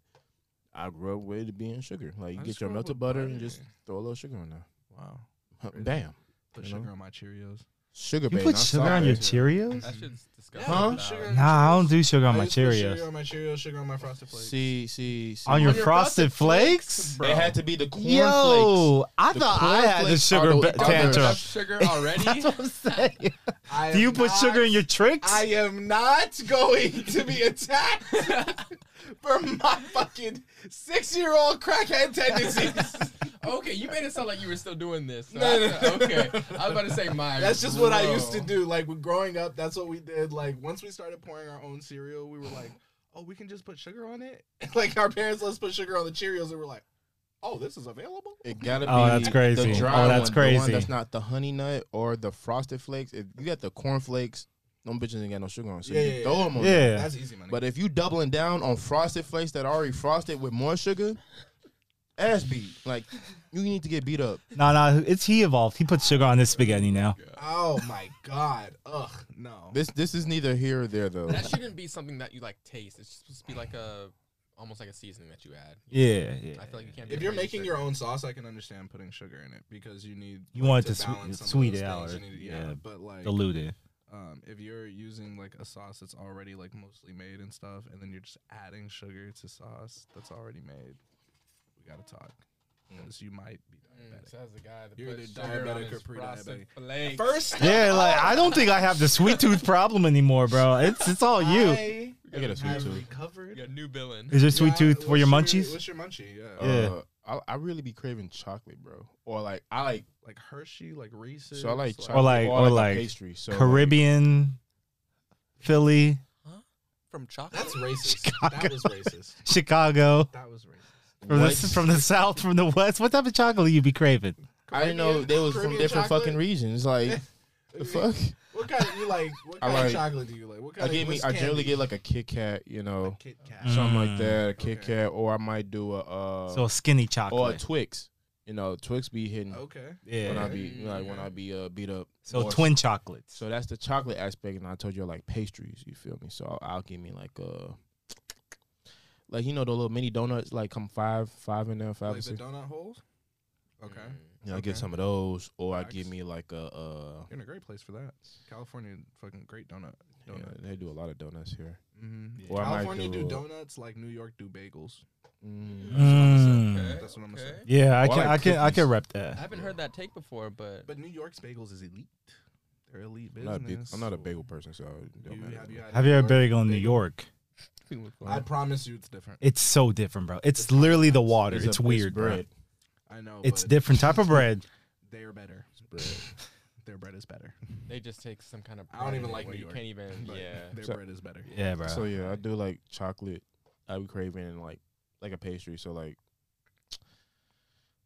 I grew up with it being sugar. Like you I get your melted butter butter. and just throw a little sugar on there. Wow. Bam, Put You sugar know? on my Cheerios. Sugar. You babe, put sugar on your. Cheerios? That shit's disgusting. Huh? Sugar Nah, I don't do sugar on my used Cheerios. Sugar on my Cheerios, sugar on my Frosted Flakes. See, see, see. On your your frosted Frosted flakes? They had to be the corn flakes. Yo, I The thought I had the cornflakes sugar the- ba- are the- have tantrum. enough sugar already. That's what I'm saying. I Do you am put sugar in your tricks? I am not going to be attacked for my fucking six-year-old crackhead tendencies. okay, you made it sound like you were still doing this. So No, I no, thought- no. okay, I was about to say mine. That's just what I used to do. Like when growing up, that's what we did. Like once we started pouring our own cereal, we were like, "Oh, we can just put sugar on it." like our parents let us put sugar on the Cheerios, and we're like, "Oh, this is available." It gotta oh, be. Oh, that's crazy. The dry Oh, that's one, The one crazy. that's not the honey nut or the frosted flakes. If you got the corn flakes, them bitches ain't got no sugar on. So Yeah, you yeah, throw yeah. them on. there. Yeah. That's easy money. But if you doubling down on frosted flakes that already frosted with more sugar, ass beat. Like you need to get beat up. No, no, it's he evolved. He puts sugar on his spaghetti now. oh my god, ugh, no. This this is neither here or there though. That shouldn't be something that you like taste. It's supposed to be like a, almost like a seasoning that you add. Yeah, yeah. I feel like you can't. If you're making your own sauce, I can understand putting sugar in it because you need You like, want it to to swe- balance some of sweet it things. out, You or- need- yeah. yeah, but like Diluted. Um, if you're using like a sauce that's already like mostly made and stuff, and then you're just adding sugar to sauce that's already made, we gotta talk because you might be Mm, diabetic. says the guy that You're put either diabetic or pre-diabetic. First, Yeah, like I don't think I have the sweet tooth problem anymore, bro. It's it's all you. I I get a sweet have tooth. You got new villain. Is there sweet Yeah, tooth for what's your munchies? What's your munchie? Yeah. Yeah. Uh, I, I really be craving chocolate, bro. Or like I like Like Hershey, like Reese's. so I like chocolate Or like- or a like pastry. So like, Caribbean, Philly, From chocolate. That's racist. Chicago. That was racist. That That was racist. from What? the from the south, from the west. What type of chocolate you be craving? I didn't know they was from different chocolate? fucking regions. Like the fuck. What kind of you like? What kind like- of chocolate do you like? What kind I of give me. what's I generally get like a Kit Kat, you know, Kit Kat. Mm. something like that, a Kit Okay. Kat, or I might do a uh, So a skinny chocolate. or a. Twix. You know, Twix be hitting Okay. yeah. when I be like when I be uh, beat up. so Or- twin chocolates. So that's the chocolate aspect, and I told you I like pastries. You feel me? So I'll, I'll give me like uh, like you know the little mini donuts, like come five, five in there, five Like or the six. donut holes. Okay. Yeah, I get okay. some of those, or I Facts. give me like a uh, You're in a great place for that. California, fucking great donut. Yeah, they do a lot of donuts here. Mm-hmm. Or I California do do- donuts like New York do bagels. Mm. Mm. Okay, That's what I'm gonna okay. say. Yeah, I Or can like I can I can rep that. I haven't heard that take before, but, But New York's bagels is elite. They're elite I'm business. not a big, I'm not a bagel person, so don't you- matter. have you had Have you New ever bagel in New? York? I promise you, it's different. It's so different, bro. It's It's literally the water. It's It's, a- it's weird, bro. bread. I know. It's but different type of bread. They're better. It's bread. Their bread is better. they just take some kind of. I don't even like where New you York, can't even. But Yeah. Their So- bread is better. Yeah, bro. So yeah, I do like chocolate. I be craving like like a pastry. So like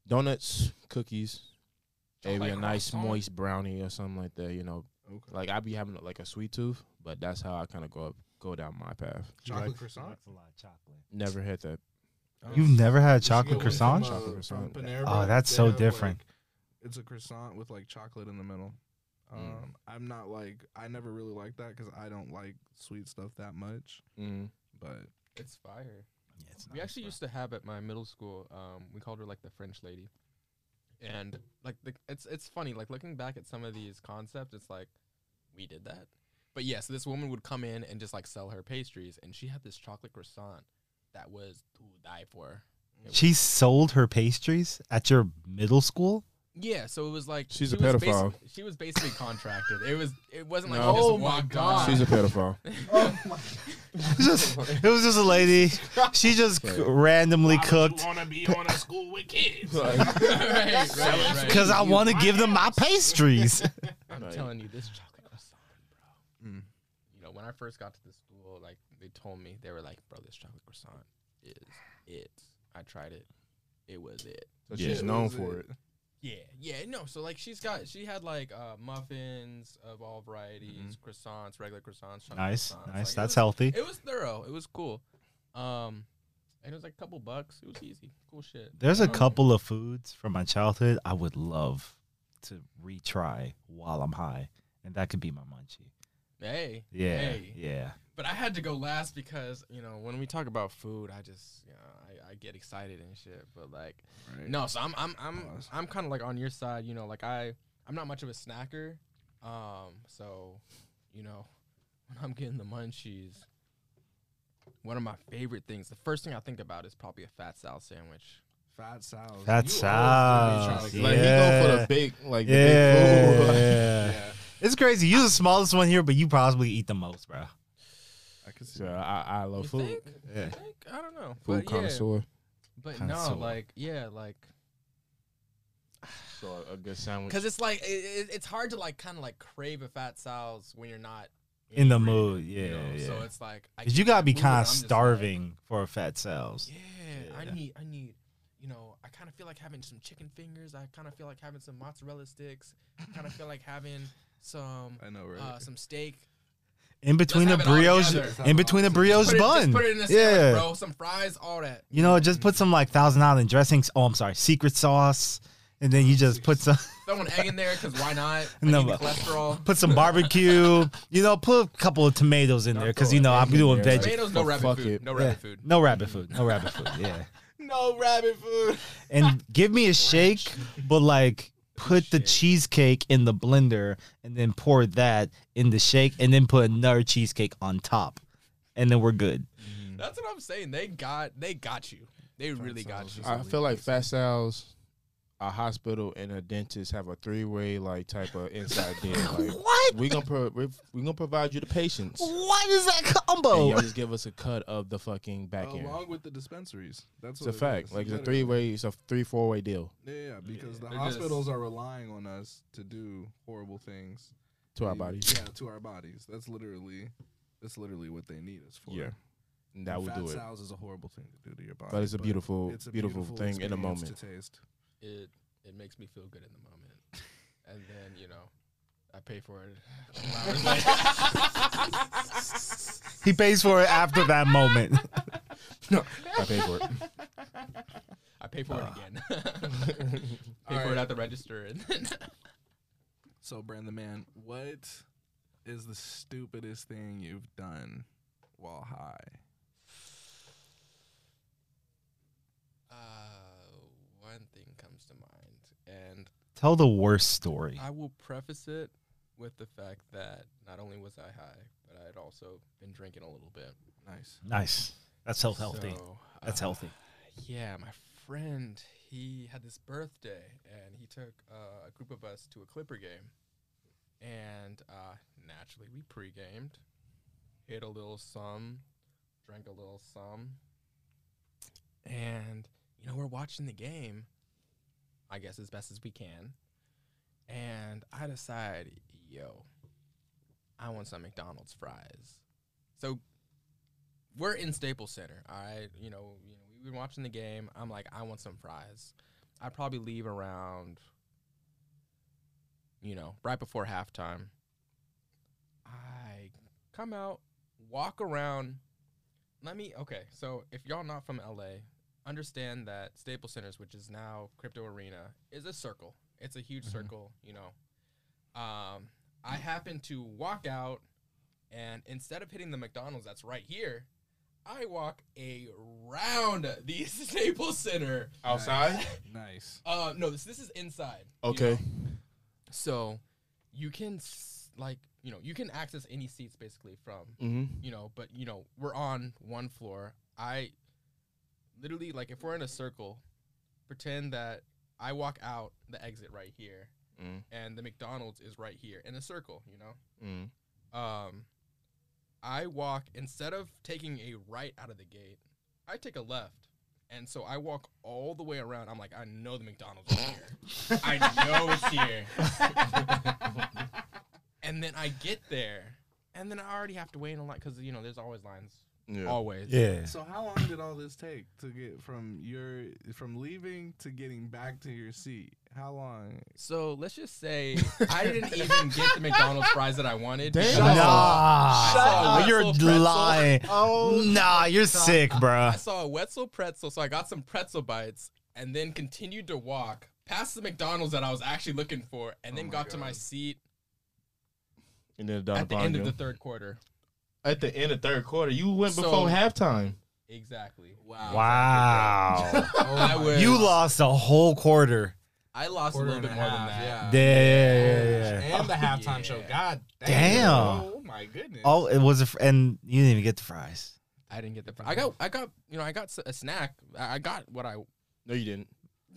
donuts, cookies, maybe like a nice croissant? moist brownie or something like that. You know, Okay. like I be having like a sweet tooth, but that's how I kind of go up, go down my path. Chocolate croissant. a lot of chocolate. Never had that. You've never had You should chocolate get one croissant? from, uh, Chocolate croissant. from Panera Oh, Bread. that's They so have, different. like- it's a croissant with like chocolate in the middle. Um, Mm. I'm not like I never really liked that because I don't like sweet stuff that much. Mm. But It's fire. Yeah, it's We nice, actually bro. used to have at my middle school. Um, we called her like the French lady, and like the, it's it's funny. Like looking back at some of these concepts, it's like we did that. But yes, this woman would come in and just like sell her pastries, and she had this chocolate croissant that was to die for. It was- She sold her pastries at your middle school. Yeah, so it was like She's she a was pedophile. basi- she was basically contracted. It was it wasn't like No. she just Oh my walked God. She's a pedophile. It was just, it was just a lady. She just Right. randomly cooked want to be on a school with kids? right, right, right. because I want to give them my pastries. I'm Right. telling you, this chocolate croissant, bro. Mm. You know, when I first got to the school, like they told me, they were like, "Bro, this chocolate croissant is it." I tried it. It was it. So Yeah. she's known for it. Yeah, yeah, no. So like, she's got, she had like uh, muffins of all varieties, croissants, regular croissants. nice, croissants. nice. Like, That's was- healthy. It was thorough. It was cool. Um, and it was like a couple bucks. It was easy. Cool shit. There's a Um, couple of foods from my childhood I would love to retry while I'm high, and that could be my munchie. Hey, Yeah, hey. yeah. But I had to go last because you know when we talk about food, I just you know I, I get excited and shit. But like Right. no, so I'm I'm I'm Pause. I'm kind of like on your side. You know, like I I'm not much of a snacker. Um, so you know when I'm getting the munchies, one of my favorite things, the first thing I think about is probably a fat Sal sandwich. Fat Sal's. Fat You Sal's, Like trying he go for the big, like the Yeah. big food. Yeah. It's crazy. You're the smallest one here, but you probably eat the most, bro. I can see. so I, I love You food. think? Yeah. I think? I don't know. Food but yeah, connoisseur. but Connoisseur. no, like yeah, like So a good sandwich. because it's like it, it, it's hard to like kind of like crave a fat Sal's when you're not In the angry, mood, you yeah. So it's like Cause you gotta be that mood and kind of just like, starving for a fat Sal's. Yeah, Yeah. I need, I need, you know, I kind of feel like having some chicken fingers. I kind of feel like having some mozzarella sticks. kind of feel like having some, I know, right? uh, some steak. In between the have it all brioche, together. in between the brioche Put it, bun. just put it in a sandwich, yeah, bro. Some fries, all that. you know, just put some like Thousand Island dressings. Oh, I'm sorry, secret sauce, and then you just put some Throw an egg in there because why not? I No, need the but- cholesterol. put some barbecue. You know, put a couple of tomatoes in there because you know I'm doing there, like- veggie. Tomatoes, no rabbit fuck food. it. No rabbit food. No rabbit food. No rabbit food. Yeah. No rabbit food. and give me a shake, but like put the shake. cheesecake in the blender and then pour that in the shake and then put another cheesecake on top. And then we're good. That's what I'm saying. They got, they got you. They really got Sal's you. I feel like Fat Sal's, a hospital and a dentist have a three way like type of inside deal. Like What? we gonna pro- we we gonna provide you the patients. What is that And combo? y'all just give us a cut of the fucking back end. Along with the dispensaries. That's It's what a it fact. is. Like it's a three way. It's a three four way deal Yeah, yeah, because the They're hospitals just- are relying on us to do horrible things to our bodies. Yeah, to our bodies. That's literally that's literally what they need us for. Yeah, and that And would do it. Sal's is a horrible thing to do to your body. But it's a beautiful, it's a beautiful, thing in a moment. To taste. It it makes me feel good in the moment, and then you know, I pay for it. He pays for it after that moment. No, I pay for it. I pay for it Ah. again. pay for Alright. it at the register, and then So, Brandon, man, what is the stupidest thing you've done while high? uh, one thing comes to mind, and Tell the worst story. I will preface it with the fact that not only was I high, but I had also been drinking a little bit. Nice. Nice. That's so healthy. So, That's uh, healthy. Yeah, my friend, he had this birthday, and he took uh, a group of us to a Clipper game, and uh, naturally we pre-gamed, hit a little some, drank a little some, and you know we're watching the game, I guess as best as we can, and I decide, yo, I want some McDonald's fries. So we're in Staples Center. All right, you know, you know, we've been watching the game. I'm like, I want some fries. I probably leave around, you know, right before halftime. I come out, walk around. Let me okay. So if y'all not from LA, understand that Staples Centers, which is now Crypto Arena, is a circle. It's a huge circle. You know, um, I happen to walk out, and instead of hitting the McDonald's that's right here, I walk around the Staples Center. Outside. Nice. Uh, no, this this is inside. you Okay. know? So you can s- like you know you can access any seats basically from Mm-hmm. you know, but you know we're on one floor. I literally like if we're in a circle, pretend that I walk out the exit right here, Mm. and the McDonald's is right here in a circle. You know. Mm. um, I walk instead of taking a right out of the gate, I take a left, and so I walk all the way around. I'm like, I know the McDonald's is here. I know it's here. and then I get there, and then I already have to wait in a line because you know there's always lines, Yeah. always. Yeah. So how long did all this take to get from your from leaving to getting back to your seat? How long? So let's just say I didn't even get the McDonald's fries that I wanted. Damn. because Nah. I saw you're pretzel. lying. Oh, Nah, you're sick, bro. I saw a Wetzel pretzel, so I got some pretzel bites and then continued to walk past the McDonald's that I was actually looking for, and then oh my got to my seat. And then at the end you. of the third quarter. At the end of third quarter, you went So- before halftime. Exactly. Wow. Wow. I was, you lost a whole quarter. I lost Quarter a little bit a more than that. yeah. Yeah, yeah, yeah. And the halftime Yeah. show. God damn. Damn. Oh my goodness. Oh, it was a, fr- and you didn't even get the fries. I didn't get the. fries. I got. I got. You know. I got a snack. I I got what I. No, you didn't.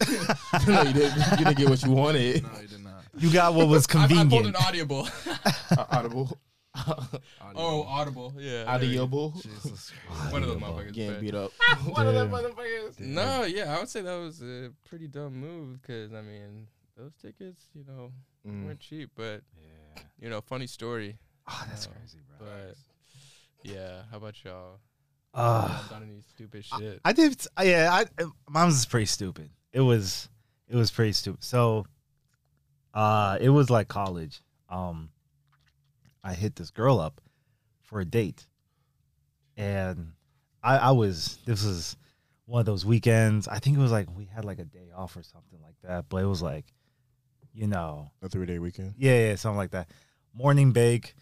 no, you didn't. You didn't get what you wanted. No, you did not. You got what was convenient. I, I pulled convenient. an audible. Uh, audible. oh, audible. Yeah. Audible. Jesus Christ. One of those motherfuckers. Getting beat up. One of them Damn. motherfuckers. No, yeah, I would say that was a pretty dumb move because I mean those tickets, you know, Mm. weren't cheap, but yeah. you know, funny story. Oh, that's No, crazy, bro. But yeah, how about y'all? Uh, I've done any stupid shit. I did. Yeah, I mine was pretty stupid. It was, it was pretty stupid. So, uh, it was like college. Um, I hit this girl up for a date, and I, I was. This was one of those weekends. I think it was like we had like a day off or something like that. But it was like, you know, A three day weekend. yeah, yeah, something like that. Morning bake,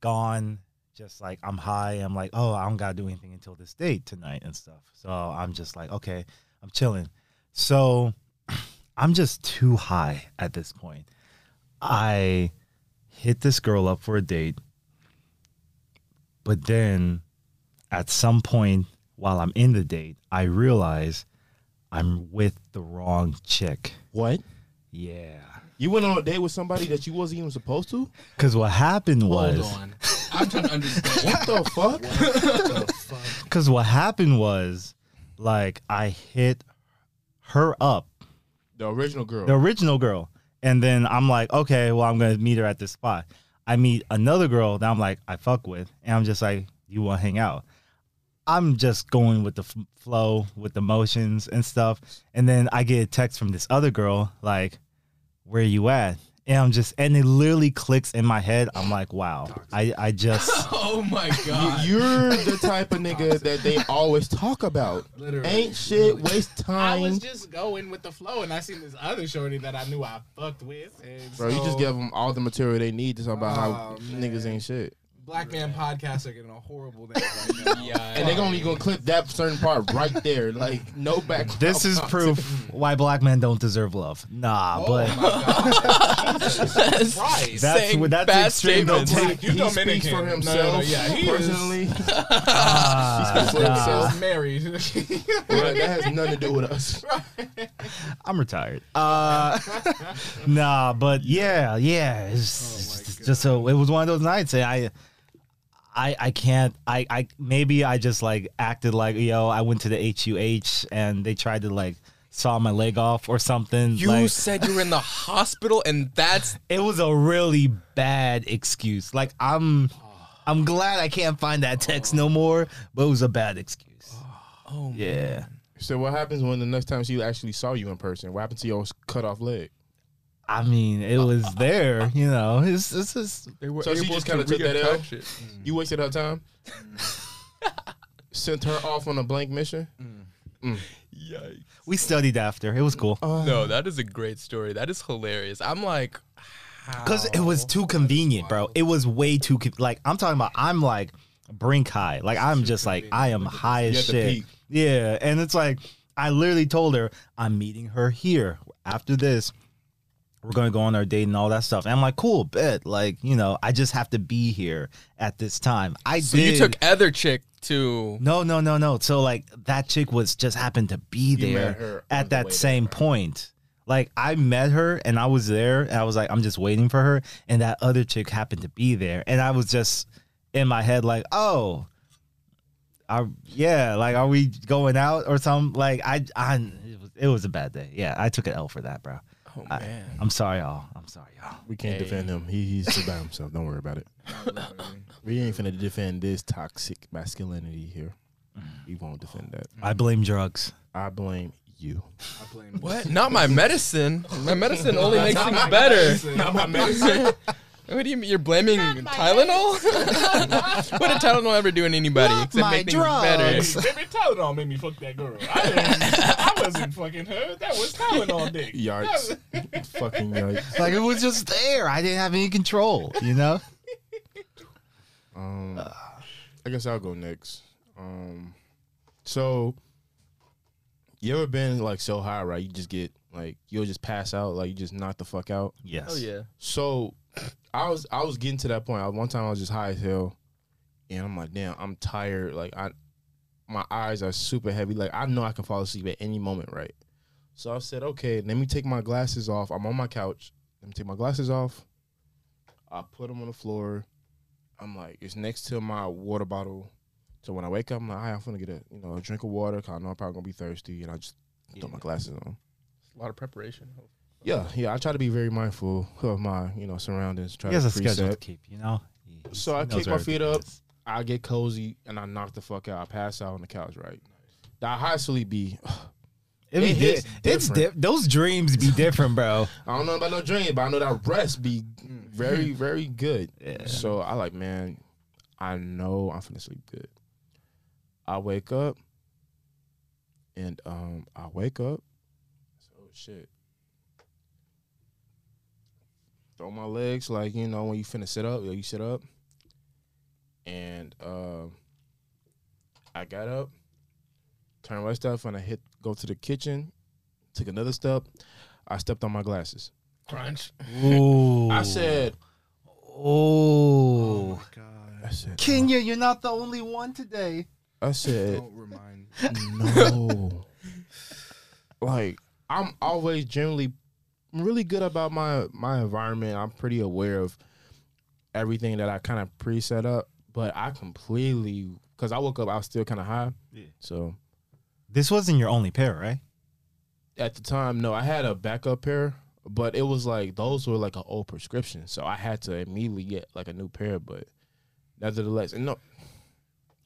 gone. Just like I'm high. I'm like, oh, I don't gotta do anything until this date tonight and stuff. So I'm just like, okay, I'm chilling. So I'm just too high at this point. I hit this girl up for a date, but then at some point while I'm in the date, I realize I'm with the wrong chick. What? Yeah. You went on a date with somebody that you wasn't even supposed to? Because what happened was. Hold on. I'm trying to understand. What the fuck? the fuck? Because what happened was, like, I hit her up, The original girl. the original girl, and then I'm like, okay, well, I'm gonna meet her at this spot. I meet another girl that I'm like, I fuck with, and I'm just like, you want to hang out? I'm just going with the f- flow, with the motions and stuff, and then I get a text from this other girl, like, where you at? And I'm just, and it literally clicks in my head. I'm like, wow, I, I just. oh my god. You're the type of nigga that they always talk about. Literally. Ain't shit, waste time. I was just going with the flow, and I seen this other shorty that I knew I fucked with. And Bro, you just give them all the material they need to talk about how Oh, niggas ain't shit. Black man podcasts are getting a horrible name right now. Yeah, And they only gonna be gonna clip that certain part right there. Like, no back. This is proof why black men don't deserve love. Nah, Oh but my God. Jesus Christ. That's Saying what- that's bad extreme. statements. Don't Black, you he Dominican. speaks for himself. no, no, yeah, he is- personally. ah, for nah, himself. He's married. Right, that has nothing to do with us. I'm retired. Uh, nah, but yeah, yeah. It's, Oh it's just so it was one of those nights. And I, I, I can't. I, I maybe I just like acted like yo. I went to the HUH and they tried to like saw my leg off or something. You like, said you were in the hospital, and that's it was a really bad excuse. Like I'm, I'm glad I can't find that text no more. But it was a bad excuse. oh, oh Yeah. So what happens when the next time she actually saw you in person? What happened to your cut off leg? I mean, it was there, you know. It's, it's just They were So she just kinda took that L? reattach it. Mm. You wasted her time. Sent her off on a blank mission. Mm. Mm. Yikes. we studied after. It was cool. Oh. No, that is a great story. That is hilarious. I'm like, Because it was too convenient, bro. It was way too con- like I'm talking about. I'm like brink high. Like I'm just like I am high as shit. Yeah, and it's like I literally told her I'm meeting her here after this. We're gonna go on our date and all that stuff. And I'm like, cool, bet. Like you know, I just have to be here at this time. I so did. you took other chick to. No, no, no, no. So like that chick was just happened to be there at that way same there, point. Like I met her and I was there and I was like, I'm just waiting for her. And that other chick happened to be there. And I was just in my head like, oh, I, yeah, like are we going out or something? Like I I it was, it was a bad day. Yeah, I took an L for that, bro. Oh I- man. I'm sorry, y'all. I'm sorry, y'all. We can't Hey. defend him. He, he's still by himself. Don't worry about it. We ain't finna defend this toxic masculinity here. Mm. We won't defend that. I blame drugs. I blame you. I blame What? Not my medicine. My medicine only makes things better. Not my medicine. What do you mean? You're blaming Tylenol? what did Tylenol ever do to anybody except my make things drugs. better? Baby Tylenol made me fuck that girl. I, didn't, wasn't fucking her. That was Tylenol dick. Yards. Fucking yards. Like it was just there. I didn't have any control, you know? Um, I guess I'll go next. Um, so you ever been like so high, right? You just get like you'll just pass out, like you just knock the fuck out. Yes. Oh yeah. So I was I was getting to that point. I, one time I was just high as hell, and I'm like, damn, I'm tired. Like I, my eyes are super heavy. Like I know I can fall asleep at any moment, right? So I said, okay, let me take my glasses off. I'm on my couch. Let me take my glasses off. I put them on the floor. I'm like, it's next to my water bottle. So when I wake up, I'm like, "All right, I'm gonna get a you know a drink of water. Cause I know I'm probably gonna be thirsty, and I just throw my glasses on. A lot of preparation. Yeah, yeah. I try to be very mindful of my you know surroundings. Try He has to a schedule to keep, you know. He- he So I knows kick my feet up. is. I get cozy and I knock the fuck out. I pass out on the couch, right? That high sleep be. It be It di- it's di- those dreams be different, bro. I don't know about no dream, but I know that rest be very, very good. Yeah. So I like, man, I know I'm finna sleep good. I wake up and um I wake up. So shit. Throw my legs like, you know, when you finna sit up, you sit up. And um I got up, turned my stuff, and I hit go to the kitchen, took another step. I stepped on my glasses. Crunch. Ooh. I said, "Oh, my god. I said, Kenya, you're not the only one today." I said, Don't remind. no. like I'm always generally really good about my my environment. I'm pretty aware of everything that I kind of pre-set up, but I completely because I woke up, I was still kind of high. Yeah. So This wasn't your only pair, right? at the time, no, I had a backup pair, but it was like those were like an old prescription, so I had to immediately get like a new pair. But nevertheless, and no,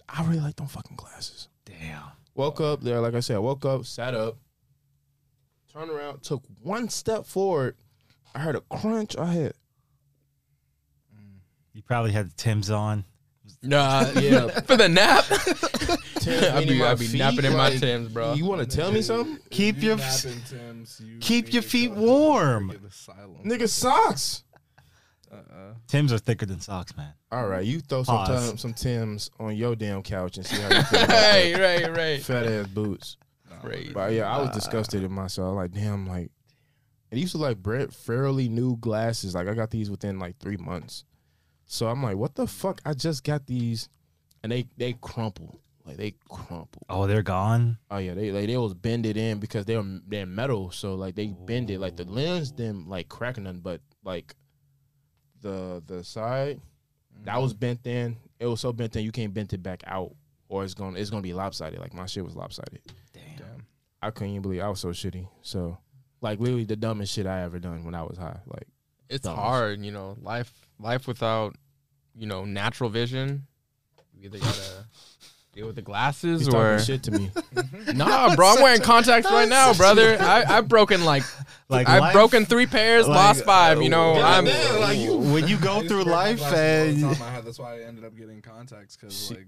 I really like them fucking glasses. Damn. Woke up there, like I said, I woke up, sat up, turned around, took one step forward. I heard a crunch. I had mm. You probably had the Tim's on. Nah, Yeah. For the nap. I'd be, I'd be napping in my like, Tims, bro. You want to tell me something? Keep You your- napping, Tims, you keep your feet warm. Nigga socks. Uh-uh. Tim's are thicker than socks, man. All right, you throw some Pause. time, some Tims on your damn couch and see how you feel about right, that. right, right. Fat ass boots. Crazy. But yeah, I was disgusted in myself. Like, damn, like it used to like Brett fairly new glasses. Like I got these within like three months. So I'm like, what the fuck? I just got these, and they they crumple. Like they crumple. Oh, they're gone. Oh yeah, they like they was bended in because they're they're metal. So like they bend it. Like the lens didn't like cracking none, but like the the side that was mm-hmm. bent in. It was so bent in you can't bend it back out, or it's gonna it's gonna be lopsided. Like my shit was lopsided. Damn. I couldn't even believe I was so shitty. So, like, literally the dumbest shit I ever done when I was high. Like, It's Dumb. hard, you know. Life, life without, you know, natural vision. You either gotta deal with the glasses he's or shit to me. Mm-hmm. nah, bro. I'm wearing contacts right now, brother. I, I've broken like, Like I've life- broken three pairs, like, lost five. You know, God I'm. damn, like you- when you go through to wear my life glasses and I had- that's why I ended up getting contacts because like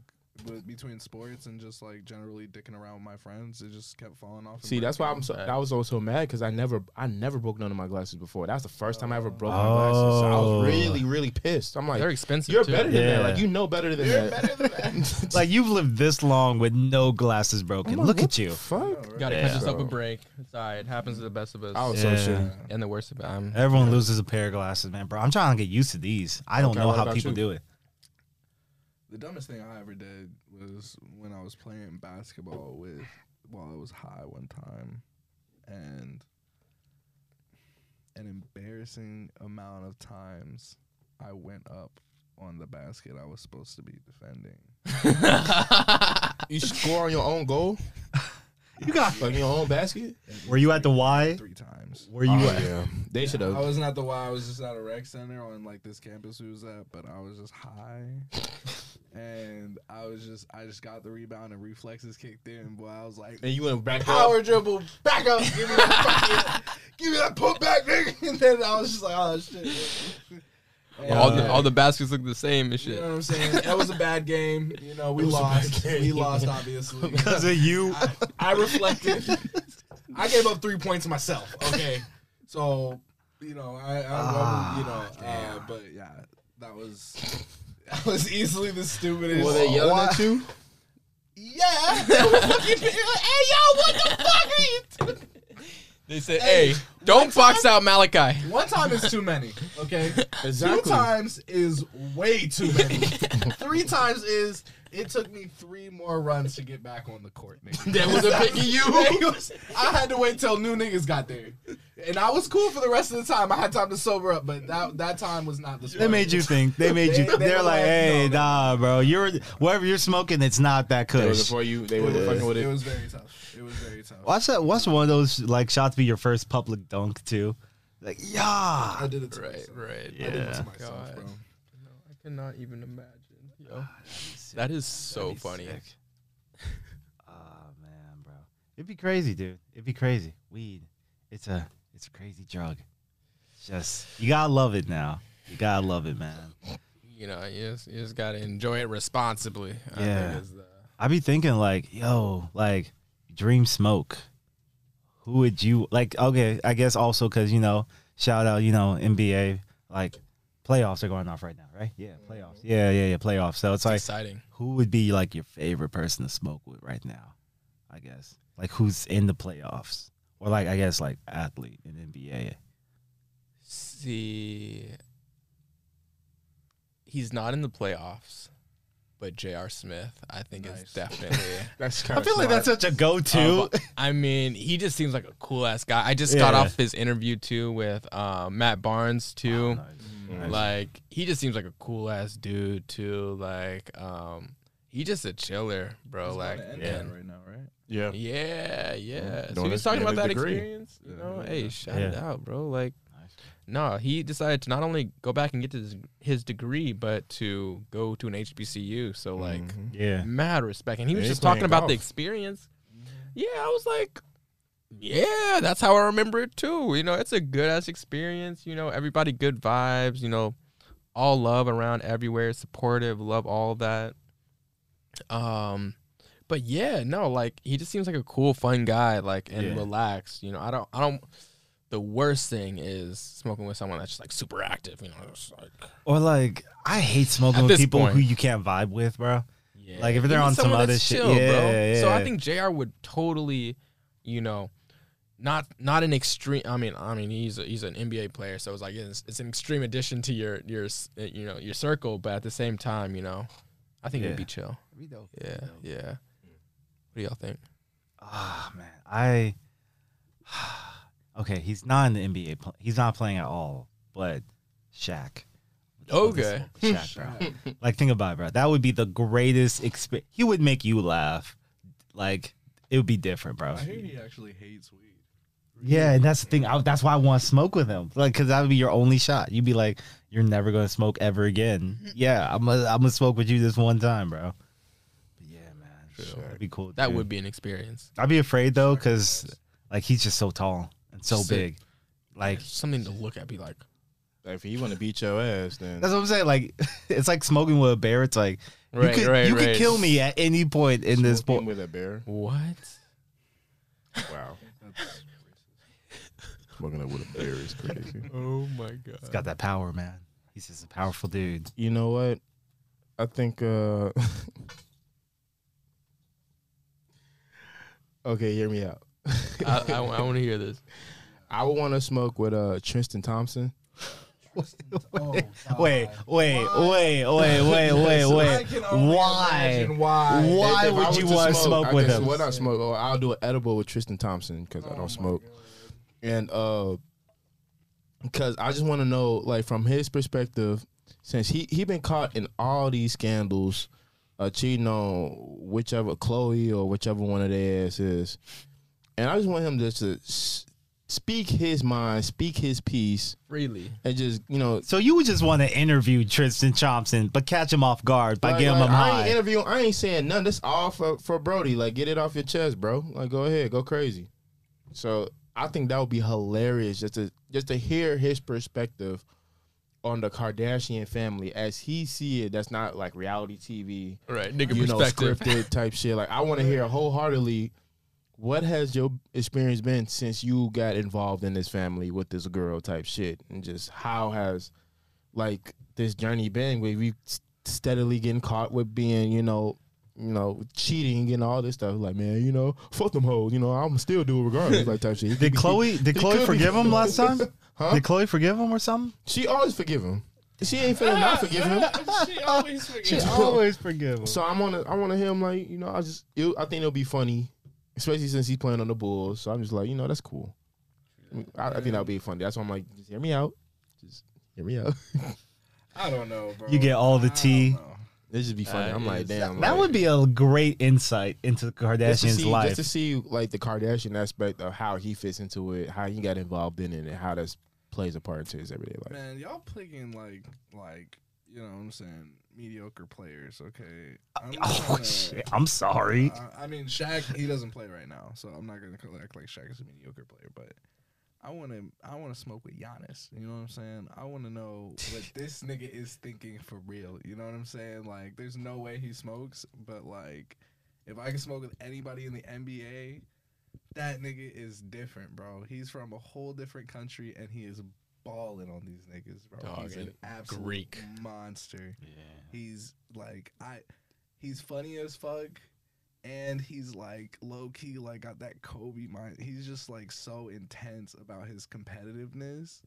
with, between sports and just like generally dicking around with my friends, it just kept falling off. See, that's why I'm breaking. so. I was also mad because I never, I never broke none of my glasses before. That's the first time I ever broke my glasses. So I Oh. was really, really pissed. I'm like, They're expensive. you're too. better than that. Like you know better than You're that. better than that. like you've lived this long with no glasses broken. I'm like, Look what at the you. Fuck. Gotta Yeah. cut yourself a So- break. It's alright. It happens to the best of us. I was Yeah. so shitty. and the worst of it. I'm, Everyone loses a pair of glasses, man, bro. I'm trying to get used to these. I don't Okay, know what how about people you? do it. The dumbest thing I ever did was when I was playing basketball with while I was high one time, and an embarrassing amount of times I went up on the basket I was supposed to be defending. You score on your own goal, You got. like in your own basket. Were you at the Y? Three times. Were you? Oh, at, yeah, they should have. I wasn't at the Y. I was just at a rec center on like this campus we was at, but I was just high, and I was just I just got the rebound and reflexes kicked in. Boy, I was like, And you went back up. power dribble, back up, give me that, fucking- give me that put back, nigga. And then I was just like, oh shit. And, all the uh, all the baskets look the same and you shit. know what I'm saying? That was a bad game. You know, we It was a bad lost. We lost, obviously. because of you. I, I reflected. I gave up three points myself. Okay, so you know, I, I Ah, you know, uh, but yeah, that was That was easily the stupidest. Were they yelling at you? Yeah. hey yo, what the fuck are you doing? They said, "Hey, don't box out Malachi." One time is too many. Okay. Exactly. Two times is way too many. Three times is it took me three more runs to get back on the court. Nigga. That was a picking you. Was- I had to wait till new niggas got there, and I was cool for the rest of the time. I had time to sober up, but that that time was not the. They made you think. They made you. They- they They're like, like, hey, no, nah, bro. You're whatever you're smoking. It's not that They was kush. before you. They were It fucking with it. it was very tough. It was very tough. What's that. Watch one of those like shots be your first public dunk too. Like, yeah. I did it to Right, myself. right. I did it Yeah. to myself, God. bro. No, I cannot even imagine. Yo, ah, that is so That'd be funny. sick. Oh man, bro. It'd be crazy, dude. It'd be crazy. Weed. It's a it's a crazy drug. It's just you gotta love it now. You gotta love it, man. You know, you just, you just gotta enjoy it responsibly. I Yeah. think is the, I be thinking like, yo, like Dream Smoke. Who would you like? Okay, I guess also because you know, shout out, you know, NBA like playoffs are going off right now, right? Yeah, playoffs. Mm-hmm. Yeah, yeah, yeah, playoffs. So it's like, exciting. who would be like your favorite person to smoke with right now? I guess like who's in the playoffs or like I guess like athlete in NBA. See, he's not in the playoffs, but J.R. Smith, I think, is definitely. That's I kind feel like that's such a go-to. Uh, I mean, he just seems like a cool ass guy. I just got off his interview too with uh, Matt Barnes too. Nice. Like he just seems like a cool ass dude too. Like um, he just a chiller, bro. like Yeah. and- right now, right? yeah. yeah, yeah. So Doing he was talking about that degree. experience. You know, Yeah. hey, shout it out, bro. Like, Nice. No, he decided to not only go back and get his his degree, but to go to an HBCU. So like, Mhm. Yeah. mad respect. And he was Yeah, just talking playing about the experience. Yeah, I was like, yeah, that's how I remember it too. You know, it's a good ass experience. You know, everybody good vibes. You know, all love around everywhere, supportive, love all that. Um, but yeah, no, like he just seems like a cool, fun guy, like and Yeah. relaxed. You know, I don't, I don't. The worst thing is smoking with someone that's just like super active. You know, it's like Or like I hate smoking At with this people point. who you can't vibe with, bro. Yeah. Like, if they're need on some someone other that's shit- chill, yeah, bro. So I yeah. think Jr. would totally, you know, not not an extreme. I mean, I mean, he's a, he's an NBA player, so it's like it's, it's an extreme addition to your your s- uh, you know your circle, but at the same time, you know, I think Yeah. it'd be chill. Yeah, yeah. What do y'all think? Ah man, I okay. He's not in the NBA. Pl- he's not playing at all. But Shaq. Okay. Shaq, bro. like think about it, bro. That would be the greatest experience. He would make you laugh. Like it would be different, bro. I hear he actually hates weed. Yeah, and that's the thing. I, that's why I want to smoke with him. Like, cause that would be your only shot. You'd be like, you're never gonna smoke ever again. Yeah, I'm gonna I'm gonna smoke with you this one time, bro. But yeah, man, Sure. that'd be cool. That dude. would be an experience. I'd be afraid though, cause like he's just so tall and so Sick. big. Like Something to look at. Be like, Like, if he want to beat your ass, then that's what I'm saying. Like it's like smoking with a bear. It's like right, you could right, you right. could kill me at any point in this smoking point. with a bear. What? Wow. Smoking up with a bear is crazy. Oh my god. He's got that power, man. He's just a powerful dude. you know what? I think. uh Okay, hear me out. I, I, I want to hear this. I would want to smoke with uh Tristan Thompson. Wait, wait, wait, wait, wait, wait, wait, I wait. Why? why. Why would you want to smoke with him? What I smoke? Oh, I'll do an edible with Tristan Thompson because I Oh don't smoke. God. and uh because i just want to know like from his perspective since he he been caught in all these scandals uh cheating on whichever khloe or whichever one of their ass is and i just want him just to speak his mind speak his piece Freely. and just you know So you would just want to interview Tristan Thompson, but catch him off guard by like- getting like, him I ain't high. interviewing. I ain't saying nothing. This all for for Brody. Like, get it off your chest, bro. Like, go ahead, go crazy. So I think that would be hilarious just to just to hear his perspective on the Kardashian family as he see it. That's not like reality TV, Right. Nigga you know, perspective. scripted type shit. Like, I want to hear wholeheartedly. What has your experience been since you got involved in this family with this girl type shit, and just how has like this journey been? Where we steadily getting caught with being, you know, you know, cheating and all this stuff. Like, man, you know, fuck them hoes. You know, I'm still do it regardless. Like type shit. He could Did be- Khloe did Khloe could be- forgive him last time? Huh? Did Khloe forgive him or something? She always forgive him. She ain't finna not forgive him. she always forgive. She forgets. always forgive him. So I'm on. I want to hear him like you know. I just. It, I think it'll be funny, especially since he's playing on the Bulls. So I'm just like you know that's cool. I, I think that'll be funny. That's why I'm like, just hear me out. Just hear me out. I don't know, bro. You get all the tea. know. It just be uh, funny. That I'm like, damn. That like, would be a great insight into the just to Kardashians' see, life. Just to see like the Kardashian aspect of how he fits into it, how he got involved in it, and how that plays a part into his everyday life. Man, y'all picking like like you know what I'm saying mediocre players. Okay. Uh, I'm oh to- shit! I'm sorry. I, I mean, Shaq, he doesn't play right now, so I'm not gonna act like Shaq is a mediocre player. But I want to, I want to smoke with Giannis. You know what I'm saying? I want to know what this nigga is thinking for real. You know what I'm saying? Like, there's no way he smokes, but like, if I can smoke with anybody in the NBA, that nigga is different, bro. He's from a whole different country, and he is balling on these niggas, bro. Dog, He's an absolute Greek. monster. Yeah. He's like I he's funny as fuck and he's like low key like got that Kobe mind. He's just like so intense about his competitiveness.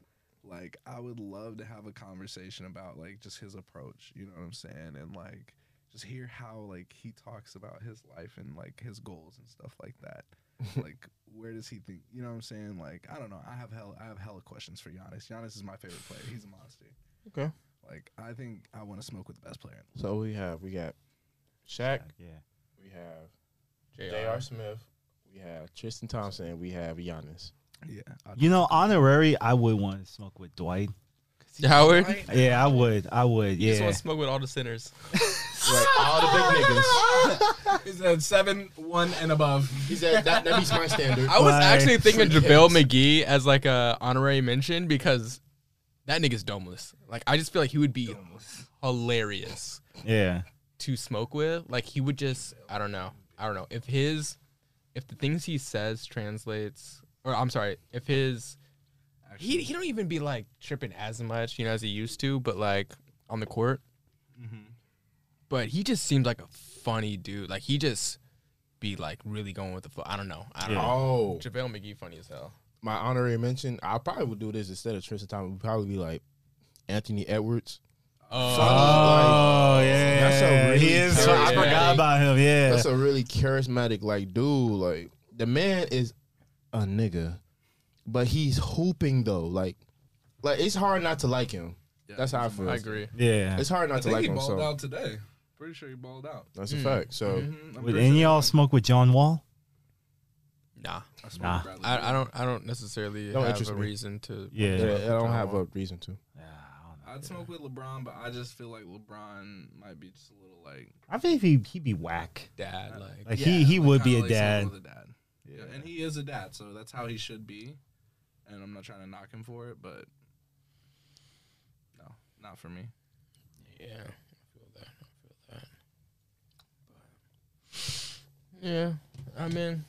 Like I would love to have a conversation about like just his approach, you know what I'm saying? And like just hear how like he talks about his life and like his goals and stuff like that. like where does he think you know what I'm saying? Like I don't know. I have hell I have hella questions for Giannis. Giannis is my favorite player. He's a monster. Okay. Like I think I want to smoke with the best player. in the So we have we got Shaq, Yeah. we have JR. J.R. Smith, we have Tristan Thompson, and we have Giannis. Yeah. I'd- You know, honorary, I would want to smoke with Dwight. Howard. Right? Yeah, I would. I would. You just Yeah. want to smoke with all the sinners. Right, all the big niggas. He said seven, one, and above. He said that, that meets my standard. I was Like, actually thinking for JaVale kids. McGee as like a honorary mention because that nigga's domeless. Like I just feel like he would be hilarious Yeah. to smoke with. Like he would just I don't know. I don't know. If his if the things he says translates or I'm sorry, if his he he don't even be like tripping as much, you know, as he used to, but like on the court. Mm-hmm. But he just seemed like a funny dude. Like he just be like really going with the flow. I don't know. I don't Yeah. know. Oh, JaVale McGee funny as hell. my honorary mention. I probably would do this instead of Tristan Thompson. Would probably be like Anthony Edwards. Oh, Oh yeah. That's a really he is. So I forgot about him. Yeah. That's a really charismatic like dude. Like the man is a nigga, but he's hooping though. Like, like it's hard not to like him. That's how I feel. I agree. yeah. It's hard I not to think like he him. balled So out today. Pretty sure he balled out. that's a Mm. fact. So Mhm, I'm Would pretty any sure of y'all smoke with John Wall? Nah, I smoked Nah. with Bradley I, I don't. I don't necessarily Don't have interest a me. reason to. Yeah. yeah, I don't have Wall. a reason to. Yeah, I I'd smoke with LeBron, but I just feel like LeBron might be just a little like. I think he he'd be whack. Dad, like, Like he he like, would be kinda a like dad. someone with a dad. Yeah, and he is a dad, so that's how he should be. And I'm not trying to knock him for it, but no, not for me. yeah, I feel that. I feel that. But, yeah, I mean,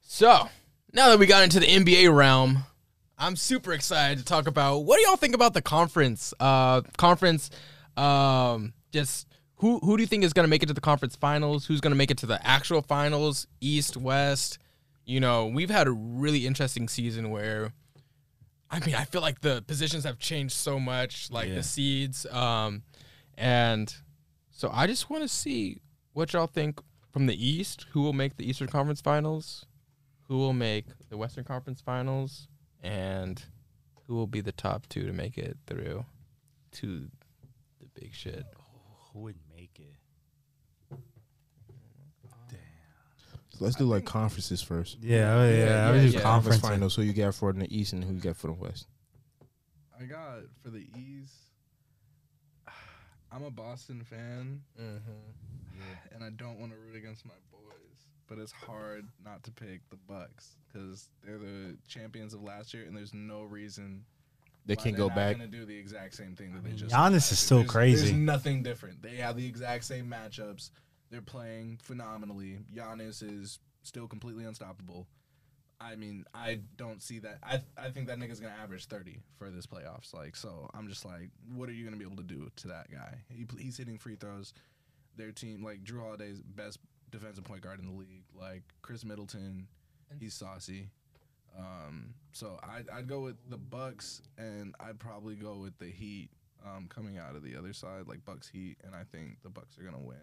so now that we got into the NBA realm, I'm super excited to talk about what do y'all think about the conference? Uh, conference, um, just. Who, who do you think is going to make it to the conference finals? Who's going to make it to the actual finals? East, West? You know, we've had a really interesting season where I mean, I feel like the positions have changed so much, like Yeah. the seeds. Um, and so I just want to see what y'all think from the East. Who will make the Eastern Conference Finals? Who will make the Western Conference Finals? And who will be the top two to make it through to the big shit? Who would make it? So let's do like conferences first. Yeah, oh, yeah. yeah, I would yeah, yeah. conference. finals. Who you got for the East and who you got for the West? I got for the East. I'm a Boston fan, Mm-hmm. and I don't want to root against my boys, but it's hard not to pick the Bucks because they're the champions of last year, and there's no reason They can they're go not back. Gonna do the exact same thing that I they just. Giannis did is still There's- crazy. There's nothing different. They have the exact same matchups. They're playing phenomenally. Giannis is still completely unstoppable. I mean, I don't see that. I I think that nigga's gonna average thirty for this playoffs. Like, so I'm just like, what are you gonna be able to do to that guy? He, he's hitting free throws. Their team, like Jrue Holiday's best defensive point guard in the league. Like Khris Middleton, he's saucy. Um, so I'd, I'd go with the Bucks, and I'd probably go with the Heat. Um, coming out of the other side, like Bucks Heat, and I think the Bucks are gonna win.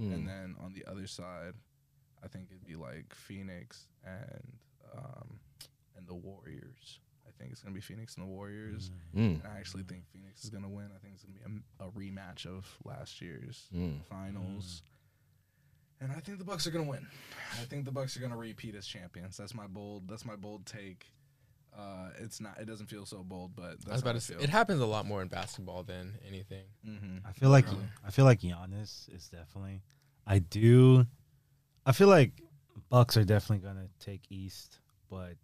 Mm. And then on the other side, I think it'd be like Phoenix and um, and the Warriors. I think it's gonna be Phoenix and the Warriors. Mm. And I actually think Phoenix is gonna win. I think it's gonna be a, a rematch of last year's Mm. finals. And I think the Bucks are gonna win. I think the Bucks are gonna repeat as champions. That's my bold. That's my bold take. Uh, it's not. It doesn't feel so bold, but that's I was how about I to say it happens a lot more in basketball than anything. hmm I feel like Really? I feel like Giannis is definitely. I do. I feel like Bucks are definitely gonna take East, but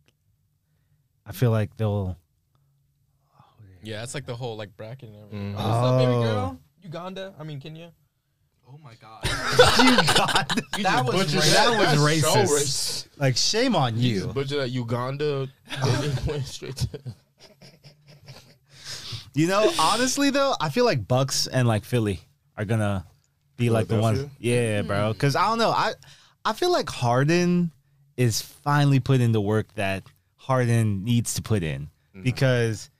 I feel like they'll. Yeah, it's like the whole like bracket and everything. Mm. Oh, what's up, baby Oh. girl? Uganda? I mean Kenya. Oh my god. you got that was butchered racist. that was That's so racist. racist. like shame on You you. just butchered that Uganda. it went straight to. You know, honestly though, I feel like Bucks and like Philly are gonna be like the ones. Philadelphia? Yeah, bro. Hmm. Because I don't know. I I feel like Harden is finally putting the work that Harden needs to put in mm-hmm. because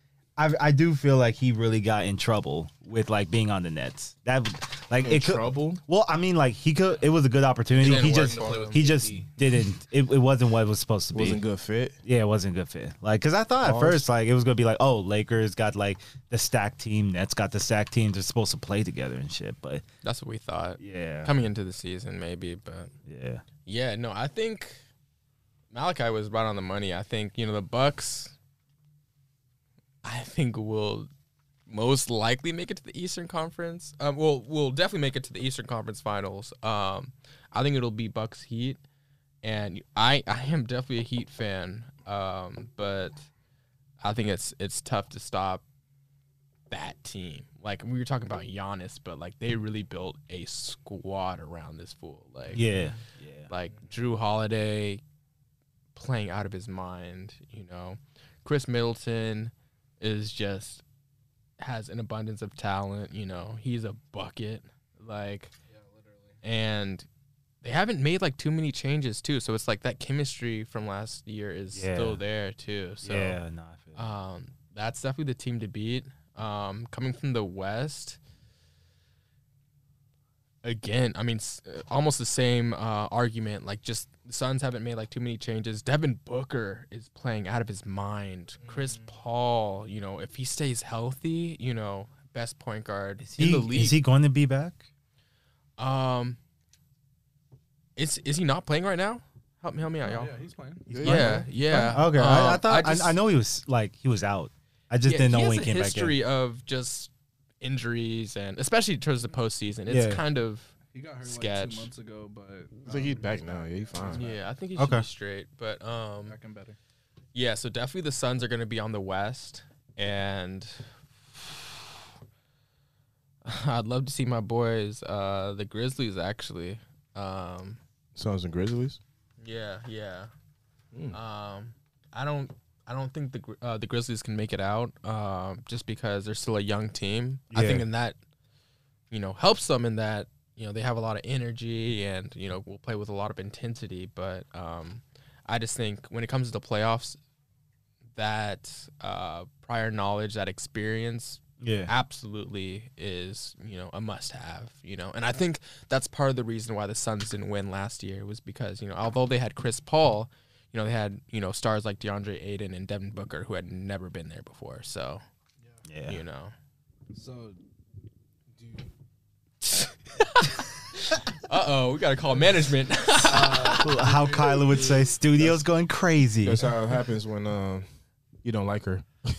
I I do feel like he really got in trouble with like being on the Nets. That like In it could. trouble. Well, I mean, like he could. It was a good opportunity. didn't He just to play he just didn't. It, it wasn't what it was supposed to be. Wasn't good fit. Yeah, it wasn't a good fit. Like, cause I thought at first like it was gonna be like, oh, Lakers got like the stack team, Nets got the stack team. They're supposed to play together and shit. But That's what we thought yeah, coming into the season, maybe. But yeah, yeah, no, I think Malachi was right on the money. I think you know the Bucks. I think will most likely make it to the Eastern Conference. Um, well, we'll definitely make it to the Eastern Conference Finals. Um, I think it'll be Bucks Heat, and I I am definitely a Heat fan. Um, but I think it's it's tough to stop that team. Like we were talking about Giannis, but like they really built a squad around this fool. Like yeah, yeah. like Jrue Holiday playing out of his mind, you know. Khris Middleton is just has an abundance of talent, you know. He's a bucket like Yeah, literally. and they haven't made like too many changes too, so it's like that chemistry from last year is Yeah. still there too. So yeah, no, I feel um, that's definitely the team to beat. Um, coming from the West, again, I mean, uh, almost the same uh, argument. Like, just the Suns haven't made like too many changes. Devin Booker is playing out of his mind. Chris Paul, you know, if he stays healthy, you know, best point guard is in he the league. is he going to be back? um, is is he not playing right now? Help me, help me out, y'all. yeah, he's playing. Yeah, yeah. Okay, I, I Um, thought I, just- I know he was like he was out. I just Yeah, didn't know he when he came back in. history of just injuries and especially towards the postseason. It's Yeah. kind of He got hurt like Sketch. two months ago, but I think he's back now. Yeah, he's fine. yeah. I think he should Okay. be straight, but um, back and better. yeah. So definitely the Suns are going to be on the West, and I'd love to see my boys, uh, the Grizzlies, actually. Um, Suns and Grizzlies. yeah, yeah. Mm. Um, I don't. I don't think the uh, the Grizzlies can make it out, um, just because they're still a young team. I think in that, you know, helps them in that you know they have a lot of energy and you know will play with a lot of intensity. But um, I just think when it comes to the playoffs, that uh, prior knowledge, that experience, Yeah, absolutely is you know a must have you know and i think that's part of the reason why the suns didn't win last year was because you know although they had chris paul you know they had you know stars like deandre ayton and devin booker who had never been there before so yeah. you know So, do uh-oh we gotta call management How Kyla would say, "Studio's going crazy." That's how it happens when um you don't like her. all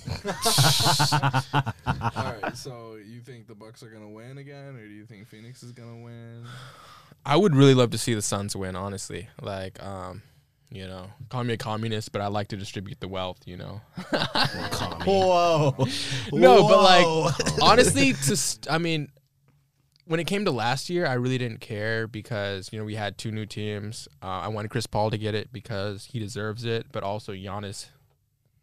right. So, you think the Bucks are gonna win again, or do you think Phoenix is gonna win? i would really love to see the suns win honestly like um you know call me a communist but i like to distribute the wealth you know Whoa. No, but, like, honestly to st- i mean when it came to last year, I really didn't care because you know we had two new teams. Uh, I wanted Chris Paul to get it because he deserves it, but also Giannis